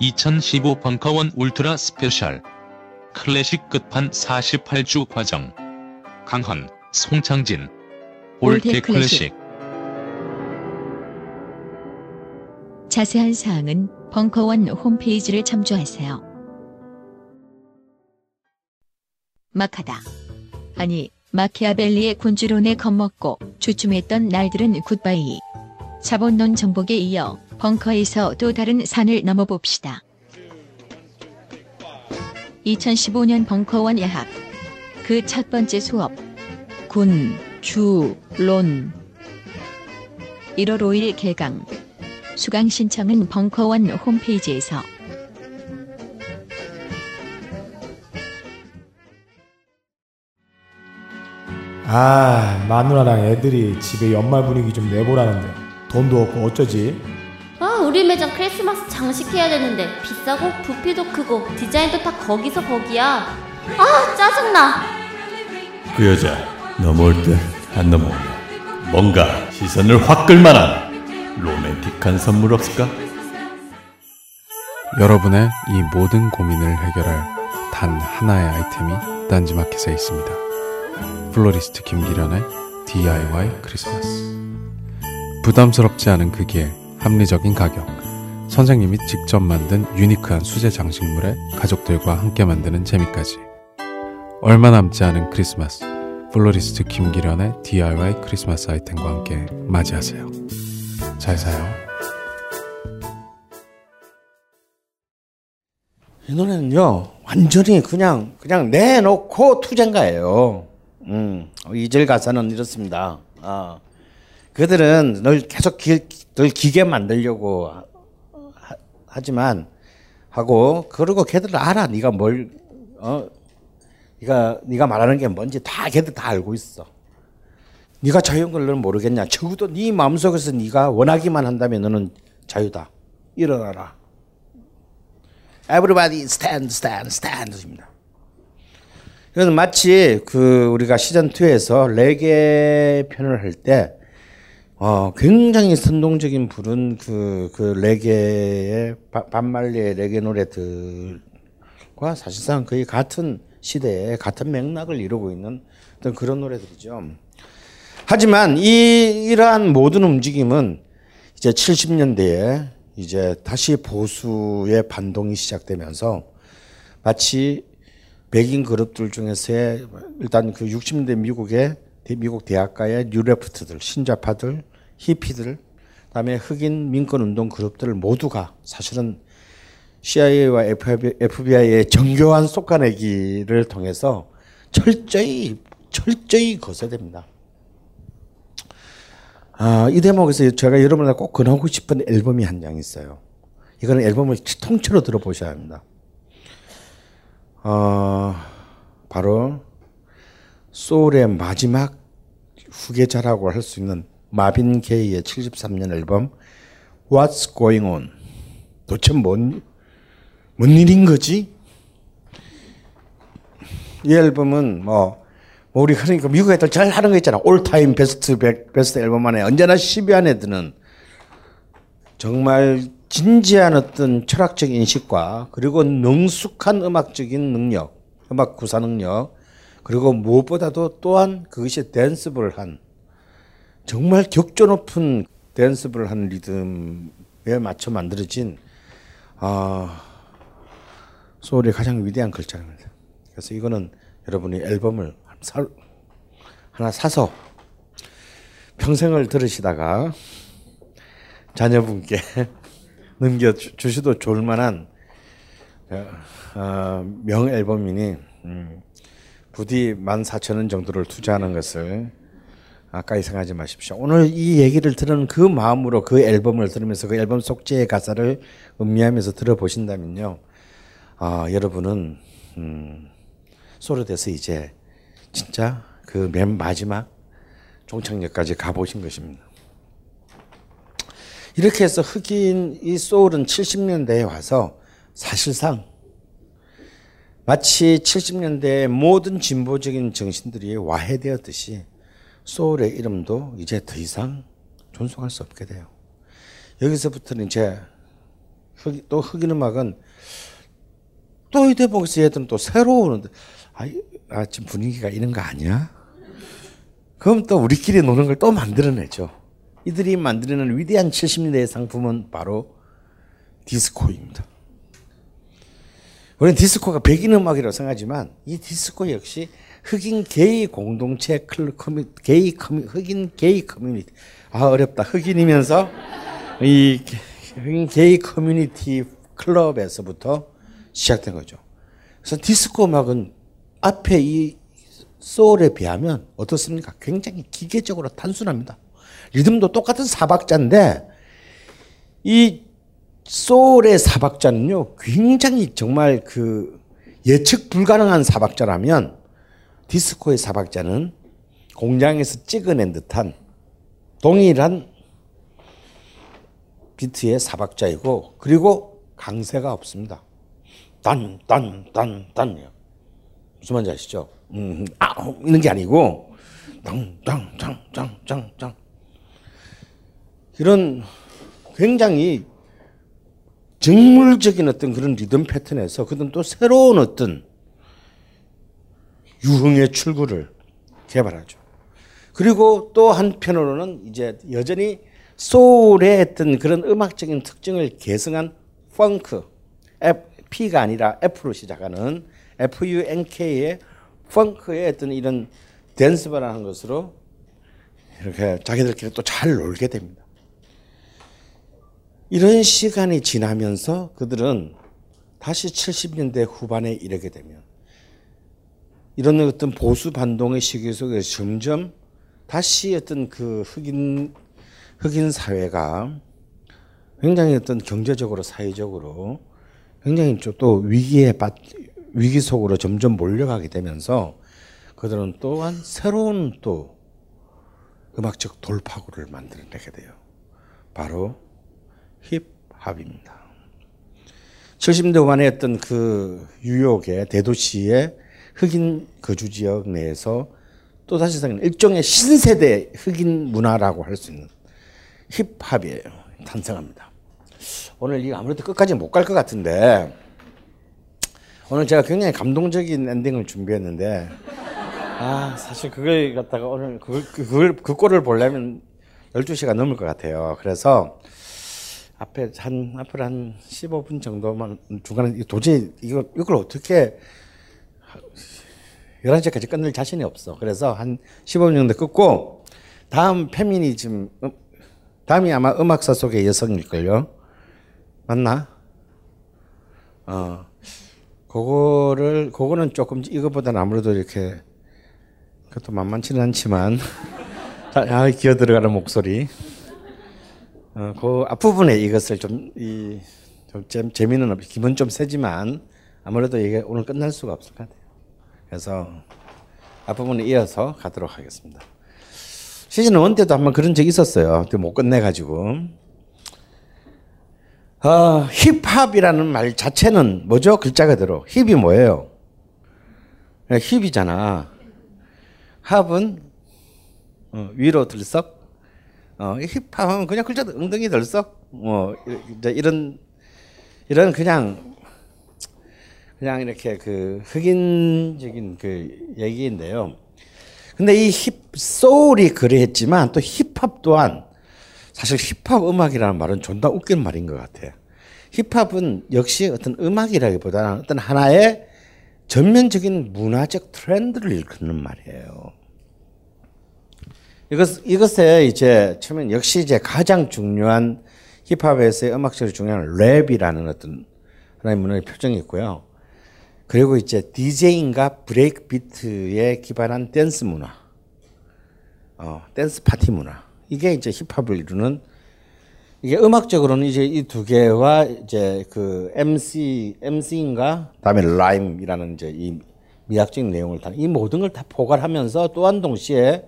(2015) 벙커원 울트라 스페셜 클래식 끝판 48주 과정 강헌 송창진 올드 클래식 자세한 사항은 벙커원 홈페이지를 참조하세요. 마카다. 아니, 마키아벨리의 군주론에 겁먹고 주춤했던 날들은 굿바이. 자본론 정복에 이어 벙커에서 또 다른 산을 넘어봅시다. 2015년 벙커원 예학. 그 첫 번째 수업. 군, 주, 론. 1월 5일 개강. 수강 신청은 벙커원 홈페이지에서. 아 마누라랑 애들이 집에 연말 분위기 좀 내보라는데 돈도 없고 어쩌지? 아, 우리 매장 크리스마스 장식해야 되는데 비싸고 부피도 크고 디자인도 다 거기서 거기야. 아, 짜증나. 그 여자 넘어올 듯안 넘어오네 뭔가 시선을 확 끌만한 로맨틱한 선물 없을까? 여러분의 이 모든 고민을 해결할 단 하나의 아이템이 딴지마켓에 있습니다. 플로리스트 김기련의 DIY 크리스마스. 부담스럽지 않은 크기에 합리적인 가격. 선생님이 직접 만든 unique한 수제 장식물에 가족들과 함께 만드는 재미까지. 얼마 남지 않은 크리스마스. 플로리스트 김기련의 DIY 크리스마스 아이템과 함께 맞이하세요. 잘 사요. 이 노래는요 완전히 그냥 그냥 내놓고 투쟁가예요. 음, 이절 가사는 이렇습니다. 아, 그들은 널 계속 기, 널 기게 만들려고 하, 하지만 하고 그리고 걔들은 알아 네가 뭘 어 네가 네가 말하는 게 뭔지 다 걔들 다 알고 있어. 네가 자유인 걸 너는 모르겠냐? 적어도 네 마음속에서 네가 원하기만 한다면 너는 자유다. 일어나라. Everybody stand, stand, stand입니다. 이건 마치 그 우리가 시즌 2에서 레게 편을 할 때 어, 굉장히 선동적인 부른 그, 그 레게의 반말리의 레게 노래들과 사실상 거의 같은 시대에 같은 맥락을 이루고 있는 어떤 그런 노래들이죠. 하지만 이 이러한 모든 움직임은 이제 70년대에 이제 다시 보수의 반동이 시작되면서 마치 백인 그룹들 중에서의 일단 그 60년대 미국의 미국 대학가의 뉴레프트들, 신자파들, 히피들, 그다음에 흑인 민권 운동 그룹들 모두가 사실은 CIA와 FBI의 정교한 쏙가내기를 통해서 철저히 철저히 거세됩니다. 아, 이 대목에서 제가 여러분한테 꼭 권하고 싶은 앨범이 한 장 있어요. 이거는 앨범을 통째로 들어보셔야 합니다. 어, 바로 소울의 마지막 후계자라고 할 수 있는 마빈 게이의 73년 앨범 What's Going On 도대체 뭔, 뭔 일인 거지? 이 앨범은 뭐, 뭐 우리 그러니까 미국 애들 잘 하는 거 있잖아. 올타임 베스트 베스트 앨범 안에 언제나 10위 안에 드는 정말 진지한 어떤 철학적 인식과 그리고 능숙한 음악적인 능력, 음악 구사 능력, 그리고 무엇보다도 또한 그것이 댄스블을 한 정말 격조 높은 댄스블을 한 리듬에 맞춰 만들어진 아 소울의 가장 위대한 글자입니다. 그래서 이거는 여러분이 앨범을 사, 하나 사서 평생을 들으시다가 자녀분께 넘겨 주셔도 좋을 만한 어, 명 앨범이니 음, 부디 14,000원 정도를 투자하는 것을 아까이 생각하지 마십시오. 오늘 이 얘기를 들은 그 마음으로 그 앨범을 들으면서 그 앨범 속죄의 가사를 음미하면서 들어보신다면요. 아, 여러분은 음, 소르돼서 이제 진짜 그 맨 마지막 종착역까지 가보신 것입니다. 이렇게 해서 흑인 이 소울은 70년대에 와서 사실상 마치 70년대 모든 진보적인 정신들이 와해되었듯이 소울의 이름도 이제 더 이상 존속할 수 없게 돼요. 여기서부터는 이제 흑, 또 흑인 음악은 또 이때 보면서 얘들은 또 새로운 아, 아 지금 분위기가 이런 거 아니야? 그럼 또 우리끼리 노는 걸 또 만들어내죠. 이들이 만들어낸 위대한 70년대의 상품은 바로 디스코입니다. 우리는 디스코가 백인 음악이라고 생각하지만 이 디스코 역시 흑인 게이 공동체 클 커뮤 게이 커뮤 흑인 게이 커뮤니티 아 어렵다 흑인이면서 이 흑인 게이 커뮤니티 클럽에서부터 시작된 거죠. 그래서 디스코 음악은 앞에 이 소울에 비하면 어떻습니까? 굉장히 기계적으로 단순합니다. 리듬도 똑같은 사박자인데 이 소울의 사박자는요 굉장히 정말 그 예측 불가능한 사박자라면 디스코의 사박자는 공장에서 찍어낸 듯한 동일한 비트의 사박자이고 그리고 강세가 없습니다. 단, 단, 단, 단요. 무슨 말인지 아시죠? 음, 아, 이런 게 아니고 땅, 땅, 땅, 땅, 땅, 땅. 이런 굉장히 정물적인 어떤 그런 리듬 패턴에서 그는 또 새로운 어떤 유흥의 출구를 개발하죠. 그리고 또 한편으로는 이제 여전히 소울의 어떤 그런 음악적인 특징을 계승한 펑크, P가 아니라 F로 시작하는 F-U-N-K의 펑크의 어떤 이런 댄스바라는 것으로 이렇게 자기들끼리 또 잘 놀게 됩니다. 이런 시간이 지나면서 그들은 다시 70년대 후반에 이르게 되면 이런 어떤 보수 반동의 시기 속에 점점 다시 어떤 그 흑인 흑인 사회가 굉장히 어떤 경제적으로 사회적으로 굉장히 또 위기에 빠져 위기 속으로 점점 몰려가게 되면서 그들은 또한 새로운 또 음악적 돌파구를 만들어내게 돼요. 바로 힙합입니다. 70대 후반에 어떤 그 뉴욕의 대도시의 흑인 거주 지역 내에서 또 생긴 일종의 신세대 흑인 문화라고 할 수 있는 힙합이에요. 탄생합니다. 오늘 이거 아무래도 끝까지 못 갈 것 같은데 오늘 제가 굉장히 감동적인 엔딩을 준비했는데 아 사실 그걸 갖다가 오늘 그걸 그걸 그 꼴을 보려면 12시가 넘을 것 같아요. 그래서 앞에 한 앞으로 한 15분 정도만 중간에 도저히 이거 이걸 어떻게 11시까지 끝낼 자신이 없어. 그래서 한 15분 정도 끊고 다음 페미니즘 음, 다음이 아마 음악사 속의 여성일걸요. 맞나? 어. 그거를 그거는 조금 이거보다는 아무래도 이렇게 그것도 만만치는 않지만 아, 기어 들어가는 목소리. 어, 그 앞부분에 이것을 좀, 이, 좀 재미는 없, 기분 좀 세지만 아무래도 이게 오늘 끝날 수가 없을 것 같아요. 그래서 앞부분에 이어서 가도록 하겠습니다. 시즌 1 때도 한번 그런 적이 있었어요. 못 끝내가지고. 어, 힙합이라는 말 자체는 뭐죠? 글자 그대로. 힙이 뭐예요? 네, 힙이잖아. 합은 어, 위로 들썩. 어, 힙합은 그냥 글자 엉덩이 들썩. 뭐 이제 이런 이런 그냥 그냥 이렇게 그 흑인적인 그 얘기인데요. 근데 이 힙, 소울이 그랬지만 또 힙합 또한 사실 힙합 음악이라는 말은 존나 웃긴 말인 것 같아요. 힙합은 역시 어떤 음악이라기보다는 어떤 하나의 전면적인 문화적 트렌드를 일컫는 말이에요. 이것, 이것에 이제 처음엔 역시 이제 가장 중요한 힙합에서의 음악적으로 중요한 랩이라는 어떤 하나의 문화의 표정이 있고요. 그리고 이제 DJ인가 브레이크 비트에 기반한 댄스 문화, 어, 댄스 파티 문화. 이게 이제 힙합을 이루는 이게 음악적으로는 이제 이 두 개와 이제 그 MC MCing과 다음에 rhyme이라는 이제 이 미학적인 내용을 다 이 모든 걸 다 포괄하면서 또한 동시에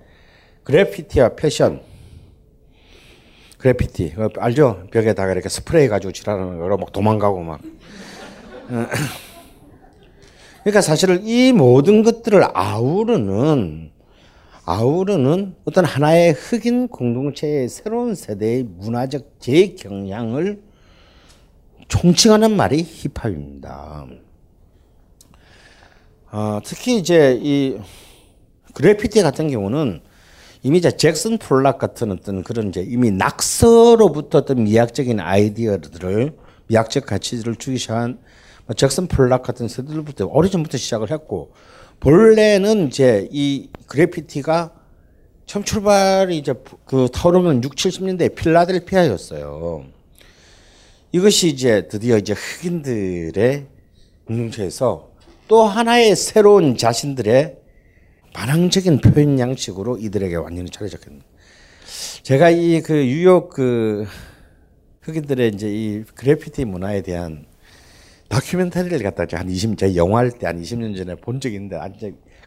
그래피티와 패션 그래피티 알죠 벽에다가 이렇게 스프레이 가지고 칠하는 거로 막 도망가고 막 어. 그러니까 사실은 이 모든 것들을 아우르는 아우르는 어떤 하나의 흑인 공동체의 새로운 세대의 문화적 재경향을 총칭하는 말이 힙합입니다. 어, 특히 이제 이 그래피티 같은 경우는 이미 이제 잭슨 폴락 같은 어떤 그런 이제 이미 낙서로부터 어떤 미학적인 아이디어들을 미학적 가치들을 주기 시작한 뭐 잭슨 폴락 같은 세대들부터 오래전부터 시작을 했고 본래는 이제 이 그래피티가 처음 출발이 이제 그 타오르는 6, 70년대 필라델피아였어요. 이것이 이제 드디어 이제 흑인들의 공동체에서 또 하나의 새로운 자신들의 반항적인 표현 양식으로 이들에게 완전히 차려졌겠네. 제가 이 그 뉴욕 그 흑인들의 이제 이 그래피티 문화에 대한 다큐멘터리를 갖다 한 20, 제 영화할 때 한 20년 전에 본 적이 있는데,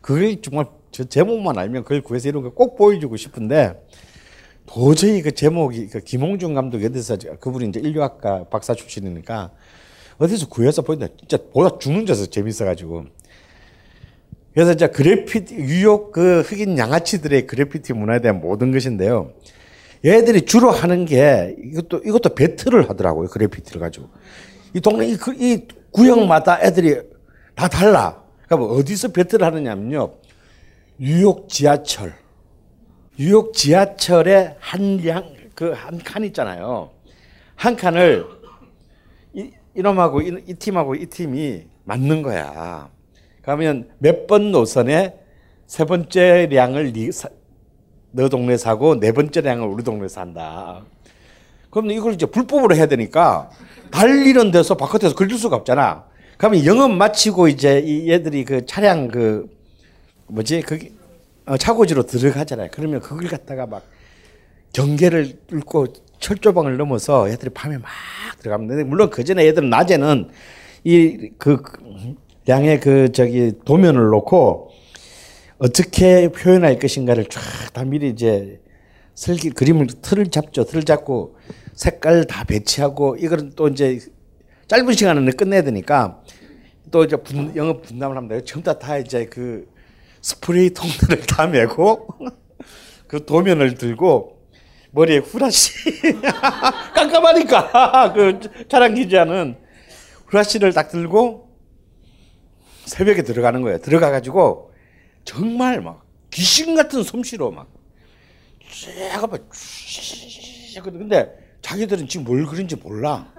그게 정말 저 제목만 알면 그걸 구해서 이런 거 꼭 보여주고 싶은데, 도저히 그 제목이, 그 김홍준 감독이 어디서, 그분이 이제 인류학과 박사 출신이니까, 어디서 구해서 보는데, 진짜 보다 죽는 데서 재밌어가지고. 그래서 이제 그래피티, 뉴욕 그 흑인 양아치들의 그래피티 문화에 대한 모든 것인데요. 얘들이 주로 하는 게, 이것도, 이것도 배틀을 하더라고요. 그래피티를 가지고. 이 동네 이, 그, 이 구역마다 애들이 다 달라. 그러니까 어디서 배틀을 하느냐면요. 뉴욕 지하철. 뉴욕 지하철에 한 양, 그 한 칸 있잖아요. 한 칸을 이, 이놈하고 이, 이 팀하고 이 팀이 맞는 거야. 그러면 몇 번 노선에 세 번째 량을 너 동네 사고 네 번째 량을 우리 동네 산다. 그럼 이걸 이제 불법으로 해야 되니까 달리는 데서 바깥에서 걸릴 수가 없잖아. 그러면 영업 마치고 이제 이 얘들이 그 차량 그 뭐지 거기 어, 차고지로 들어가잖아요. 그러면 그걸 갖다가 막 경계를 뚫고 철조방을 넘어서 얘들이 밤에 막 들어가면 물론 그 전에 얘들은 낮에는 이 그 양의 그 저기 도면을 놓고 어떻게 표현할 것인가를 쫙 다 미리 이제 설기 그림을 틀을 잡죠. 틀을 잡고 색깔 다 배치하고 이거는 또 이제 짧은 시간 안에 끝내야 되니까 또 이제 분, 영업 분담을 합니다. 전부 다, 다 이제 그 스프레이 통들을 다 메고 그 도면을 들고 머리에 후라시 깜깜하니까 그 차량 기자는 후라시를 딱 들고 새벽에 들어가는 거예요. 들어가 가지고 정말 막 귀신 같은 솜씨로 막쫙막 근데 자기들은 지금 뭘 그린지 몰라.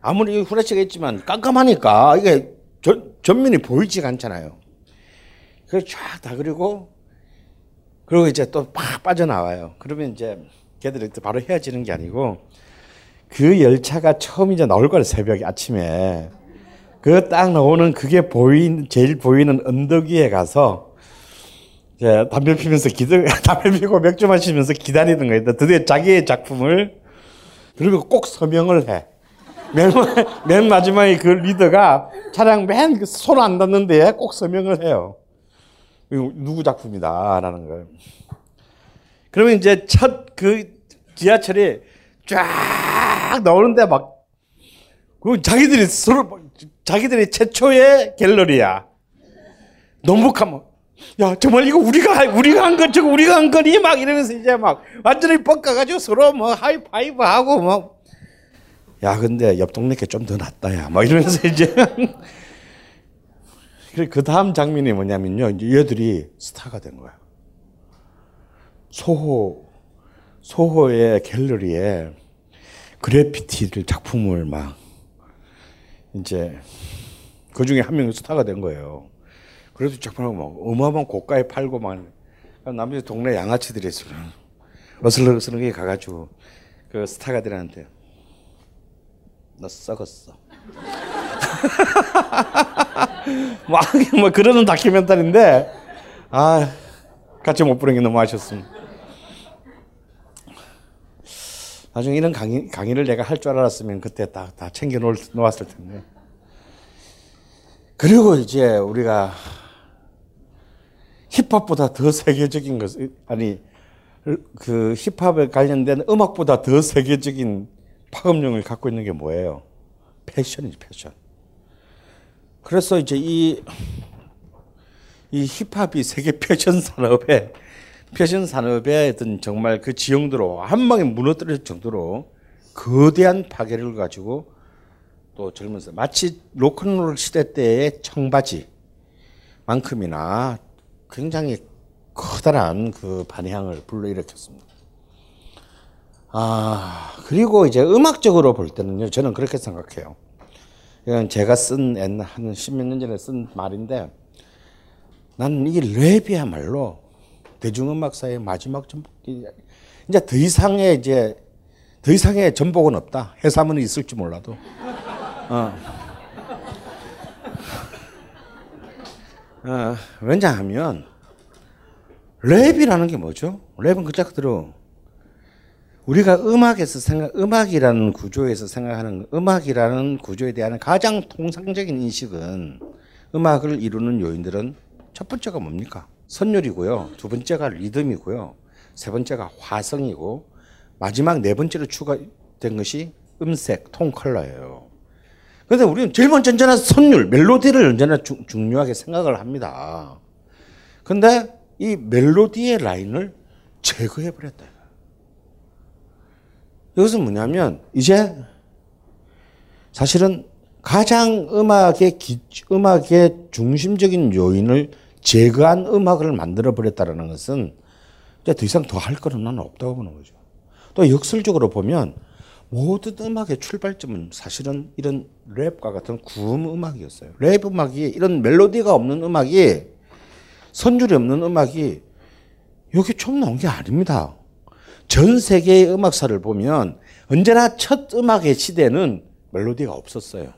아무리 후레쉬가 있지만 깜깜하니까 이게 전, 전면이 보이지가 않잖아요. 그래서 쫙다 그리고 그리고 이제 또 팍 빠져나와요. 그러면 이제 걔들이 또 바로 헤어지는 게 아니고 그 열차가 처음 이제 나올 거예요. 새벽에 아침에. 그 딱 나오는 그게 보인 제일 보이는 언덕 위에 가서 이제 담배 피면서 기다 담배 피고 맥주 마시면서 기다리는 거예요. 드디어 자기의 작품을 그리고 꼭 서명을 해. 맨, 맨 마지막에 그 리더가 차량 맨 손 안 닿는 데에 꼭 서명을 해요. 누구 작품이다라는 걸. 그러면 이제 첫 그 지하철이 쫙 나오는데 막, 그 자기들이 서로, 막 자기들이 최초의 갤러리야. 농북하면, 야, 정말 이거 우리가, 우리가 한 거, 저거 우리가 한 거니? 막 이러면서 이제 막 완전히 뻑가가지고 서로 뭐 하이파이브 하고 뭐. 야, 근데 옆 동네 게 좀 더 낫다, 야. 막 이러면서 이제. 그 다음 장면이 뭐냐면요. 이제 얘들이 스타가 된 거야. 소호, 소호의 갤러리에 그래피티를 작품을 막 이제 그 중에 한 명이 스타가 된 거예요. 그래도 작품을 막 어마어마한 고가에 팔고 막 남자 동네 양아치들이 있어요. 어슬렁어슬렁하게 가가지고 그 스타가 들한테 너 썩었어. 막, 뭐 그러는 다큐멘터리인데, 아, 같이 못 보는 게 너무 아쉬웠습니다. 나중에 이런 강의, 강의를 내가 할 줄 알았으면 그때 다, 다 챙겨 놓았을 텐데. 그리고 이제 우리가 힙합보다 더 세계적인 것, 아니, 그 힙합에 관련된 음악보다 더 세계적인 파급력을 갖고 있는 게 뭐예요? 패션이지, 패션. 그래서 이제 이, 이 힙합이 세계 패션 산업에, 패션 산업의 어떤 정말 그 지형도로 한 방에 무너뜨릴 정도로 거대한 파괴를 가지고 또 젊은서 마치 로큰롤 시대 때의 청바지만큼이나 굉장히 커다란 그 반향을 불러일으켰습니다. 아, 그리고 이제 음악적으로 볼 때는요, 저는 그렇게 생각해요. 이건 제가 쓴 옛날 한 십몇 년 전에 쓴 말인데 나는 이 랩이야말로 대중음악사의 마지막 전복 이제 더 이상의 이제 더 이상의 전복은 없다. 해삼은 있을지 몰라도. 어. 어, 왜냐하면 랩이라는 게 뭐죠? 랩은 그 자체로 우리가 음악에서 생각, 음악이라는 구조에서 생각하는 음악이라는 구조에 대한 가장 통상적인 인식은 음악을 이루는 요인들은 첫 번째가 뭡니까? 선율이고요. 두 번째가 리듬이고요. 세 번째가 화성이고 마지막 네 번째로 추가된 것이 음색, 톤 컬러예요. 그런데 우리는 제일 먼저 언제나 선율, 멜로디를 언제나 주, 중요하게 생각을 합니다. 근데 이 멜로디의 라인을 제거해 버렸다. 이것은 뭐냐면 이제 사실은 가장 음악의 기, 음악의 중심적인 요인을 제거한 음악을 만들어 버렸다는 것은 이제 더 이상 더 할 거는 나는 없다고 보는 거죠. 또 역설적으로 보면 모든 음악의 출발점은 사실은 이런 랩과 같은 구음 음악이었어요. 랩 음악이 이런 멜로디가 없는 음악이 선율이 없는 음악이 여기 처음 나온 게 아닙니다. 전 세계의 음악사를 보면 언제나 첫 음악의 시대는 멜로디가 없었어요.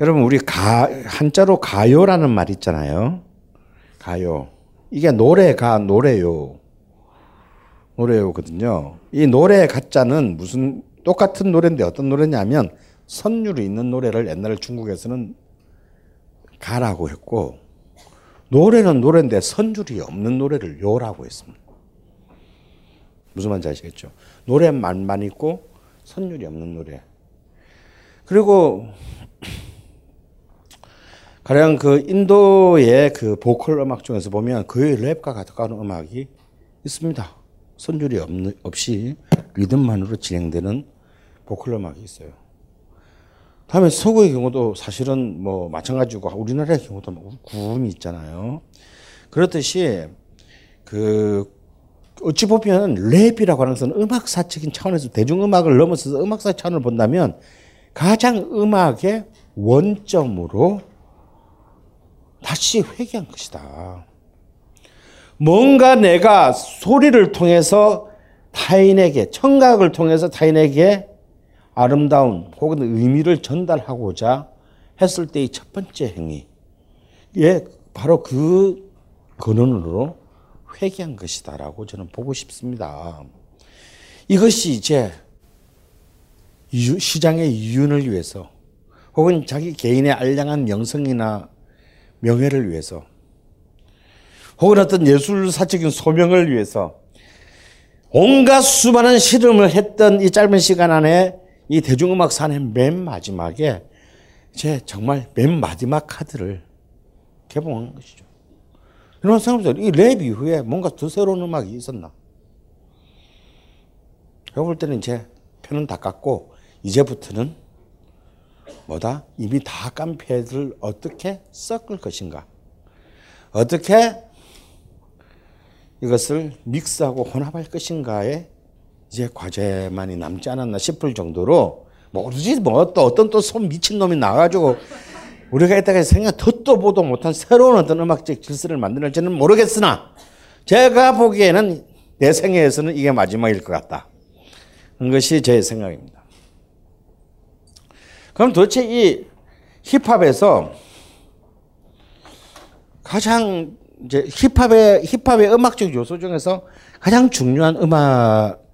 여러분 우리 가 한자로 가요라는 말 있잖아요. 가요. 이게 노래가 노래요. 노래요거든요. 이 노래 가짜는 무슨 똑같은 노래인데 어떤 노래냐면 선율이 있는 노래를 옛날 중국에서는 가라고 했고 노래는 노래인데 선줄이 없는 노래를 요라고 했습니다. 무슨 말인지 아시겠죠? 노래만 만 있고 선율이 없는 노래. 그리고 가령 그 인도의 그 보컬 음악 중에서 보면 거의 랩과 가까운 음악이 있습니다. 선율이 없는, 없이 리듬만으로 진행되는 보컬 음악이 있어요. 다음에 서구의 경우도 사실은 뭐 마찬가지고 우리나라의 경우도 뭐 구음이 있잖아요. 그렇듯이 그 어찌 보면 랩이라고 하는 것은 음악사적인 차원에서 대중음악을 넘어서서 음악사 차원을 본다면 가장 음악의 원점으로 다시 회귀한 것이다. 뭔가 내가 소리를 통해서 타인에게, 청각을 통해서 타인에게 아름다운 혹은 의미를 전달하고자 했을 때의 첫 번째 행위. 예, 바로 그 근원으로 회개한 것이다라고 저는 보고 싶습니다. 이것이 이제 시장의 이윤을 위해서 혹은 자기 개인의 알량한 명성이나 명예를 위해서 혹은 어떤 예술사적인 소명을 위해서 온갖 수많은 실험을 했던 이 짧은 시간 안에 이 대중음악 산의 맨 마지막에 제 정말 맨 마지막 카드를 개봉한 것이죠. 여러분 생각해보세요. 이 랩 이후에 뭔가 더 새로운 음악이 있었나? 제가 볼 때는 이제 표는 다 깠고 이제부터는 뭐다? 이미 다 깐 패를 어떻게 섞을 것인가? 어떻게 이것을 믹스하고 혼합할 것인가에 이제 과제만이 남지 않았나 싶을 정도로 모르지 뭐 또 어떤 또 손 미친 놈이 나가지고 우리가 이때까지 생각 듣도 보도 못한 새로운 어떤 음악적 질서를 만들지는 모르겠으나 제가 보기에는 내 생애에서는 이게 마지막일 것 같다. 그것이 제 생각입니다. 그럼 도대체 이 힙합에서 가장 이제 힙합의 힙합의 음악적 요소 중에서 가장 중요한 음악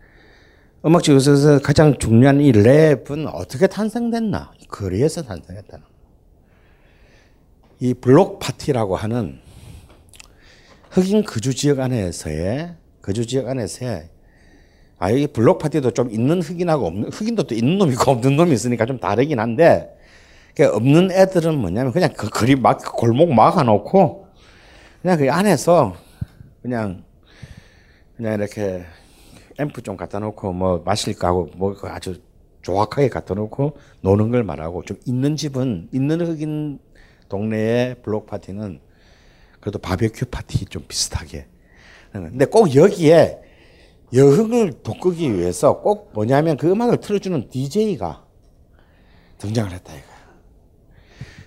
음악적 요소에서 가장 중요한 이 랩은 어떻게 탄생됐나? 거리에서 탄생했다는. 이 블록 파티라고 하는 흑인 거주 지역 안에서의 거주 지역 안에서의 아 여기 블록 파티도 좀 있는 흑인하고 없는 흑인도 또 있는 놈이 있고 없는 놈이 있으니까 좀 다르긴 한데 그 없는 애들은 뭐냐면 그냥 그 거리 막 골목 막아놓고 그냥 그 안에서 그냥 그냥 이렇게 앰프 좀 갖다 놓고 뭐 마실 거 하고 뭐 아주 조악하게 갖다 놓고 노는 걸 말하고 좀 있는 집은 있는 흑인 동네의 블록 파티는 그래도 바베큐 파티 좀 비슷하게. 근데 꼭 여기에 여흥을 돋구기 위해서 꼭 뭐냐면 그 음악을 틀어주는 DJ가 등장을 했다 이거야.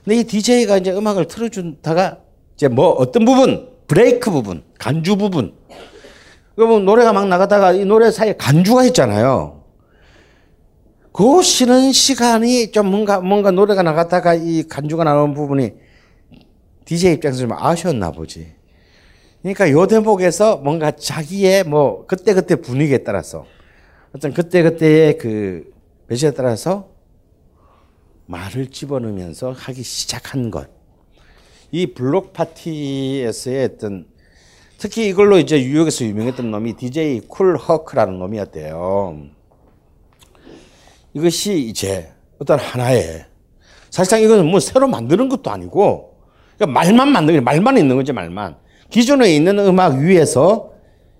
근데 이 DJ가 이제 음악을 틀어준다가 이제 뭐 어떤 부분, 브레이크 부분, 간주 부분. 그러면 노래가 막 나가다가 이 노래 사이에 간주가 있잖아요. 그 쉬는 시간이 좀 뭔가 뭔가 노래가 나갔다가 이 간주가 나오는 부분이 DJ 입장에서 좀 아쉬웠나 보지. 그러니까 요 대목에서 뭔가 자기의 뭐 그때 그때 분위기에 따라서 어떤 그때 그때의 그 배치에 따라서 말을 집어넣으면서 하기 시작한 것. 이 블록 파티에서의 어떤 특히 이걸로 이제 뉴욕에서 유명했던 놈이 DJ 쿨 허크라는 놈이었대요. 이것이 이제 어떤 하나의 사실상 이거는 뭐 새로 만드는 것도 아니고 그러니까 말만 만드는 말만 있는 거지 말만 기존에 있는 음악 위에서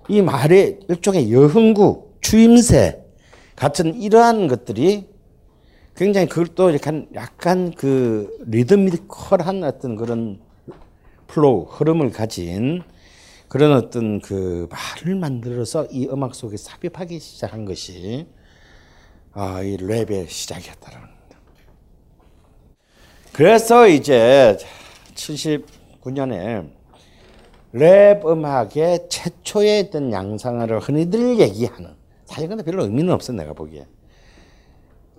이 말의 일종의 여흥구 추임새 같은 이러한 것들이 굉장히 그걸 또 약간 약간 그 리드미컬한 어떤 그런 flow 흐름을 가진 그런 어떤 그 말을 만들어서 이 음악 속에 삽입하기 시작한 것이 아, 이 랩의 시작이었다는 겁니다. 그래서 이제 79년에 랩 음악의 최초의 어떤 양상을 흔히들 얘기하는 사실 근데 별로 의미는 없어 내가 보기에.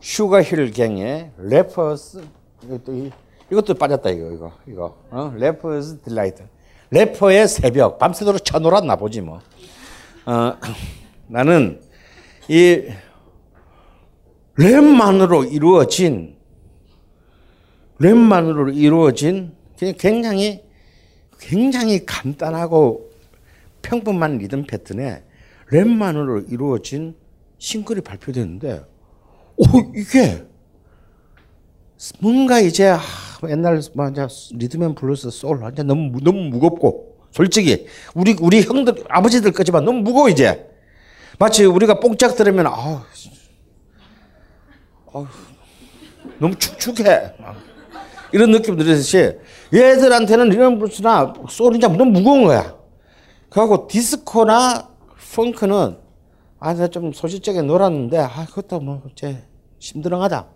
슈가 힐 갱의 Rapper's 이것도, 이것도 빠졌다 이거 이거 이거. 어? Rapper's Delight 래퍼의 새벽 밤새도록 쳐놀았나 보지 뭐. 어, 나는 이 랩만으로 이루어진 랩만으로 이루어진 굉장히 굉장히 간단하고 평범한 리듬 패턴에 랩만으로 이루어진 싱글이 발표됐는데 오 이게 뭔가 이제 아, 옛날 맞아 리듬앤 블루스 소울 완전 너무 무- 너무 무겁고 솔직히 우리 우리 형들 아버지들까지만 너무 무거워 이제. 마치 우리가 뽕짝 들으면 아 아, 너무 축축해. 막 이런 느낌 들듯이 얘들한테는 블루스나 소울이 너무 무거운 거야. 그하고 디스코나 펑크는 아, 내가 좀 소실적에 놀았는데, 아, 그것도 뭐, 이제, 심드렁하다.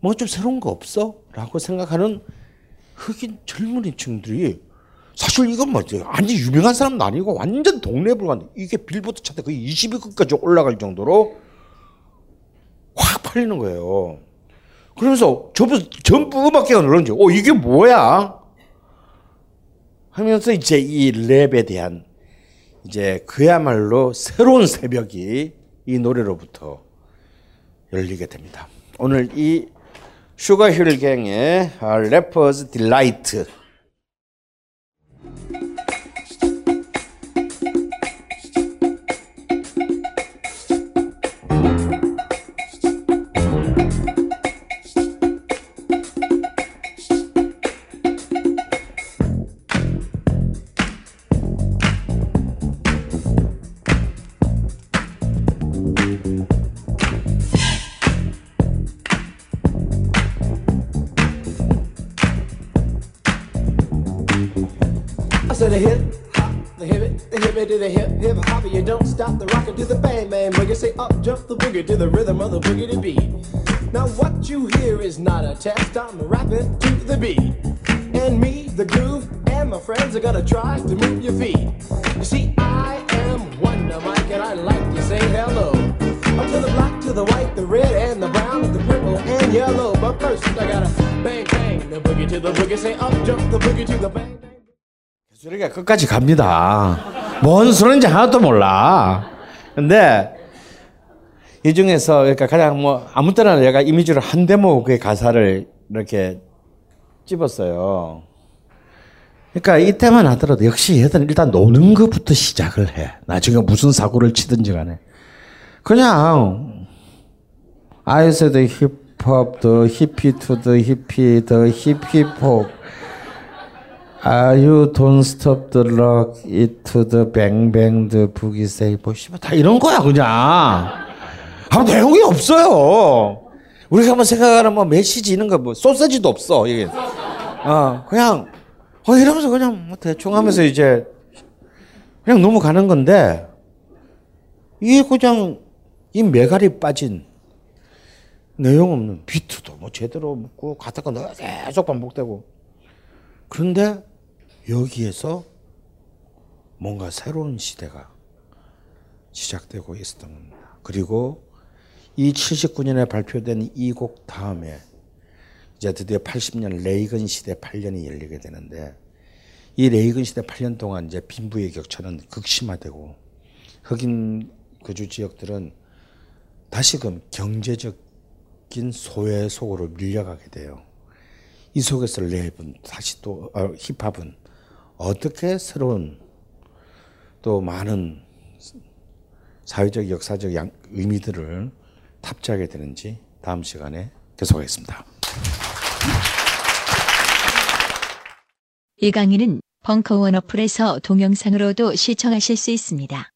뭐 좀 새로운 거 없어? 라고 생각하는 흑인 젊은이 층들이 사실 이건 뭐, 완전 유명한 사람도 아니고 완전 동네 불관 이게 빌보드 차트 거의 20위급까지 올라갈 정도로 확 팔리는 거예요. 그러면서 전부, 전부 음악계가 놀란지, 어, 이게 뭐야? 하면서 이제 이 랩에 대한 이제 그야말로 새로운 새벽이 이 노래로부터 열리게 됩니다. 오늘 이 슈가 힐갱의 아, Rapper's Delight boogie to the rhythm of the boogie to beat. Now what you hear is not a test. I'm rapping to the beat, and me, the groove, and my friends are gonna try to move your feet. You see, I am Wonder Mike, and I like to say hello. Up to the black, to the white, the red, and the brown, the purple, and yellow. But first, I gotta bang bang the boogie to the boogie. Say up jump the boogie to the bang. 소리가 끝까지 갑니다. 뭔 소리인지 하나도 몰라. 근데 이 중에서 그러니까 가장 뭐 아무 때나 내가 이미지로 한 대목의 가사를 이렇게 집었어요. 그러니까 이때만 하더라도 역시 얘들은 일단 노는 것부터 시작을 해. 나중에 무슨 사고를 치든지 간에. 그냥 I said hop, the hippie to the hippie, the hip hip hop. Are you don't stop the rock it to the bang bang the boogie say 뭐다 이런 거야 그냥. 아 내용이 없어요. 우리가 한번 생각하는 뭐 메시지 이런 거 뭐 소세지도 없어 이게. 어 그냥 어 이러면서 그냥 뭐 대충 하면서 이제 그냥 넘어가는 건데 이게 그냥 이 메갈이 빠진 내용 없는 비트도 뭐 제대로 묻고 가다가 너 계속 반복되고 그런데 여기에서 뭔가 새로운 시대가 시작되고 있었던 겁니다. 그리고 이 79년에 발표된 이 곡 다음에 이제 드디어 80년 레이건 시대 8년이 열리게 되는데 이 레이건 시대 8년 동안 이제 빈부의 격차는 극심화되고 흑인 거주 지역들은 다시금 경제적인 소외 속으로 밀려가게 돼요. 이 속에서 랩은 다시 또 어, 힙합은 어떻게 새로운 또 많은 사회적 역사적 양, 의미들을 탑재하게 되는지 다음 시간에 계속하겠습니다. 이 강의는 벙커원 어플에서 동영상으로도 시청하실 수 있습니다.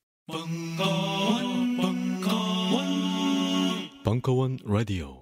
벙커원 라디오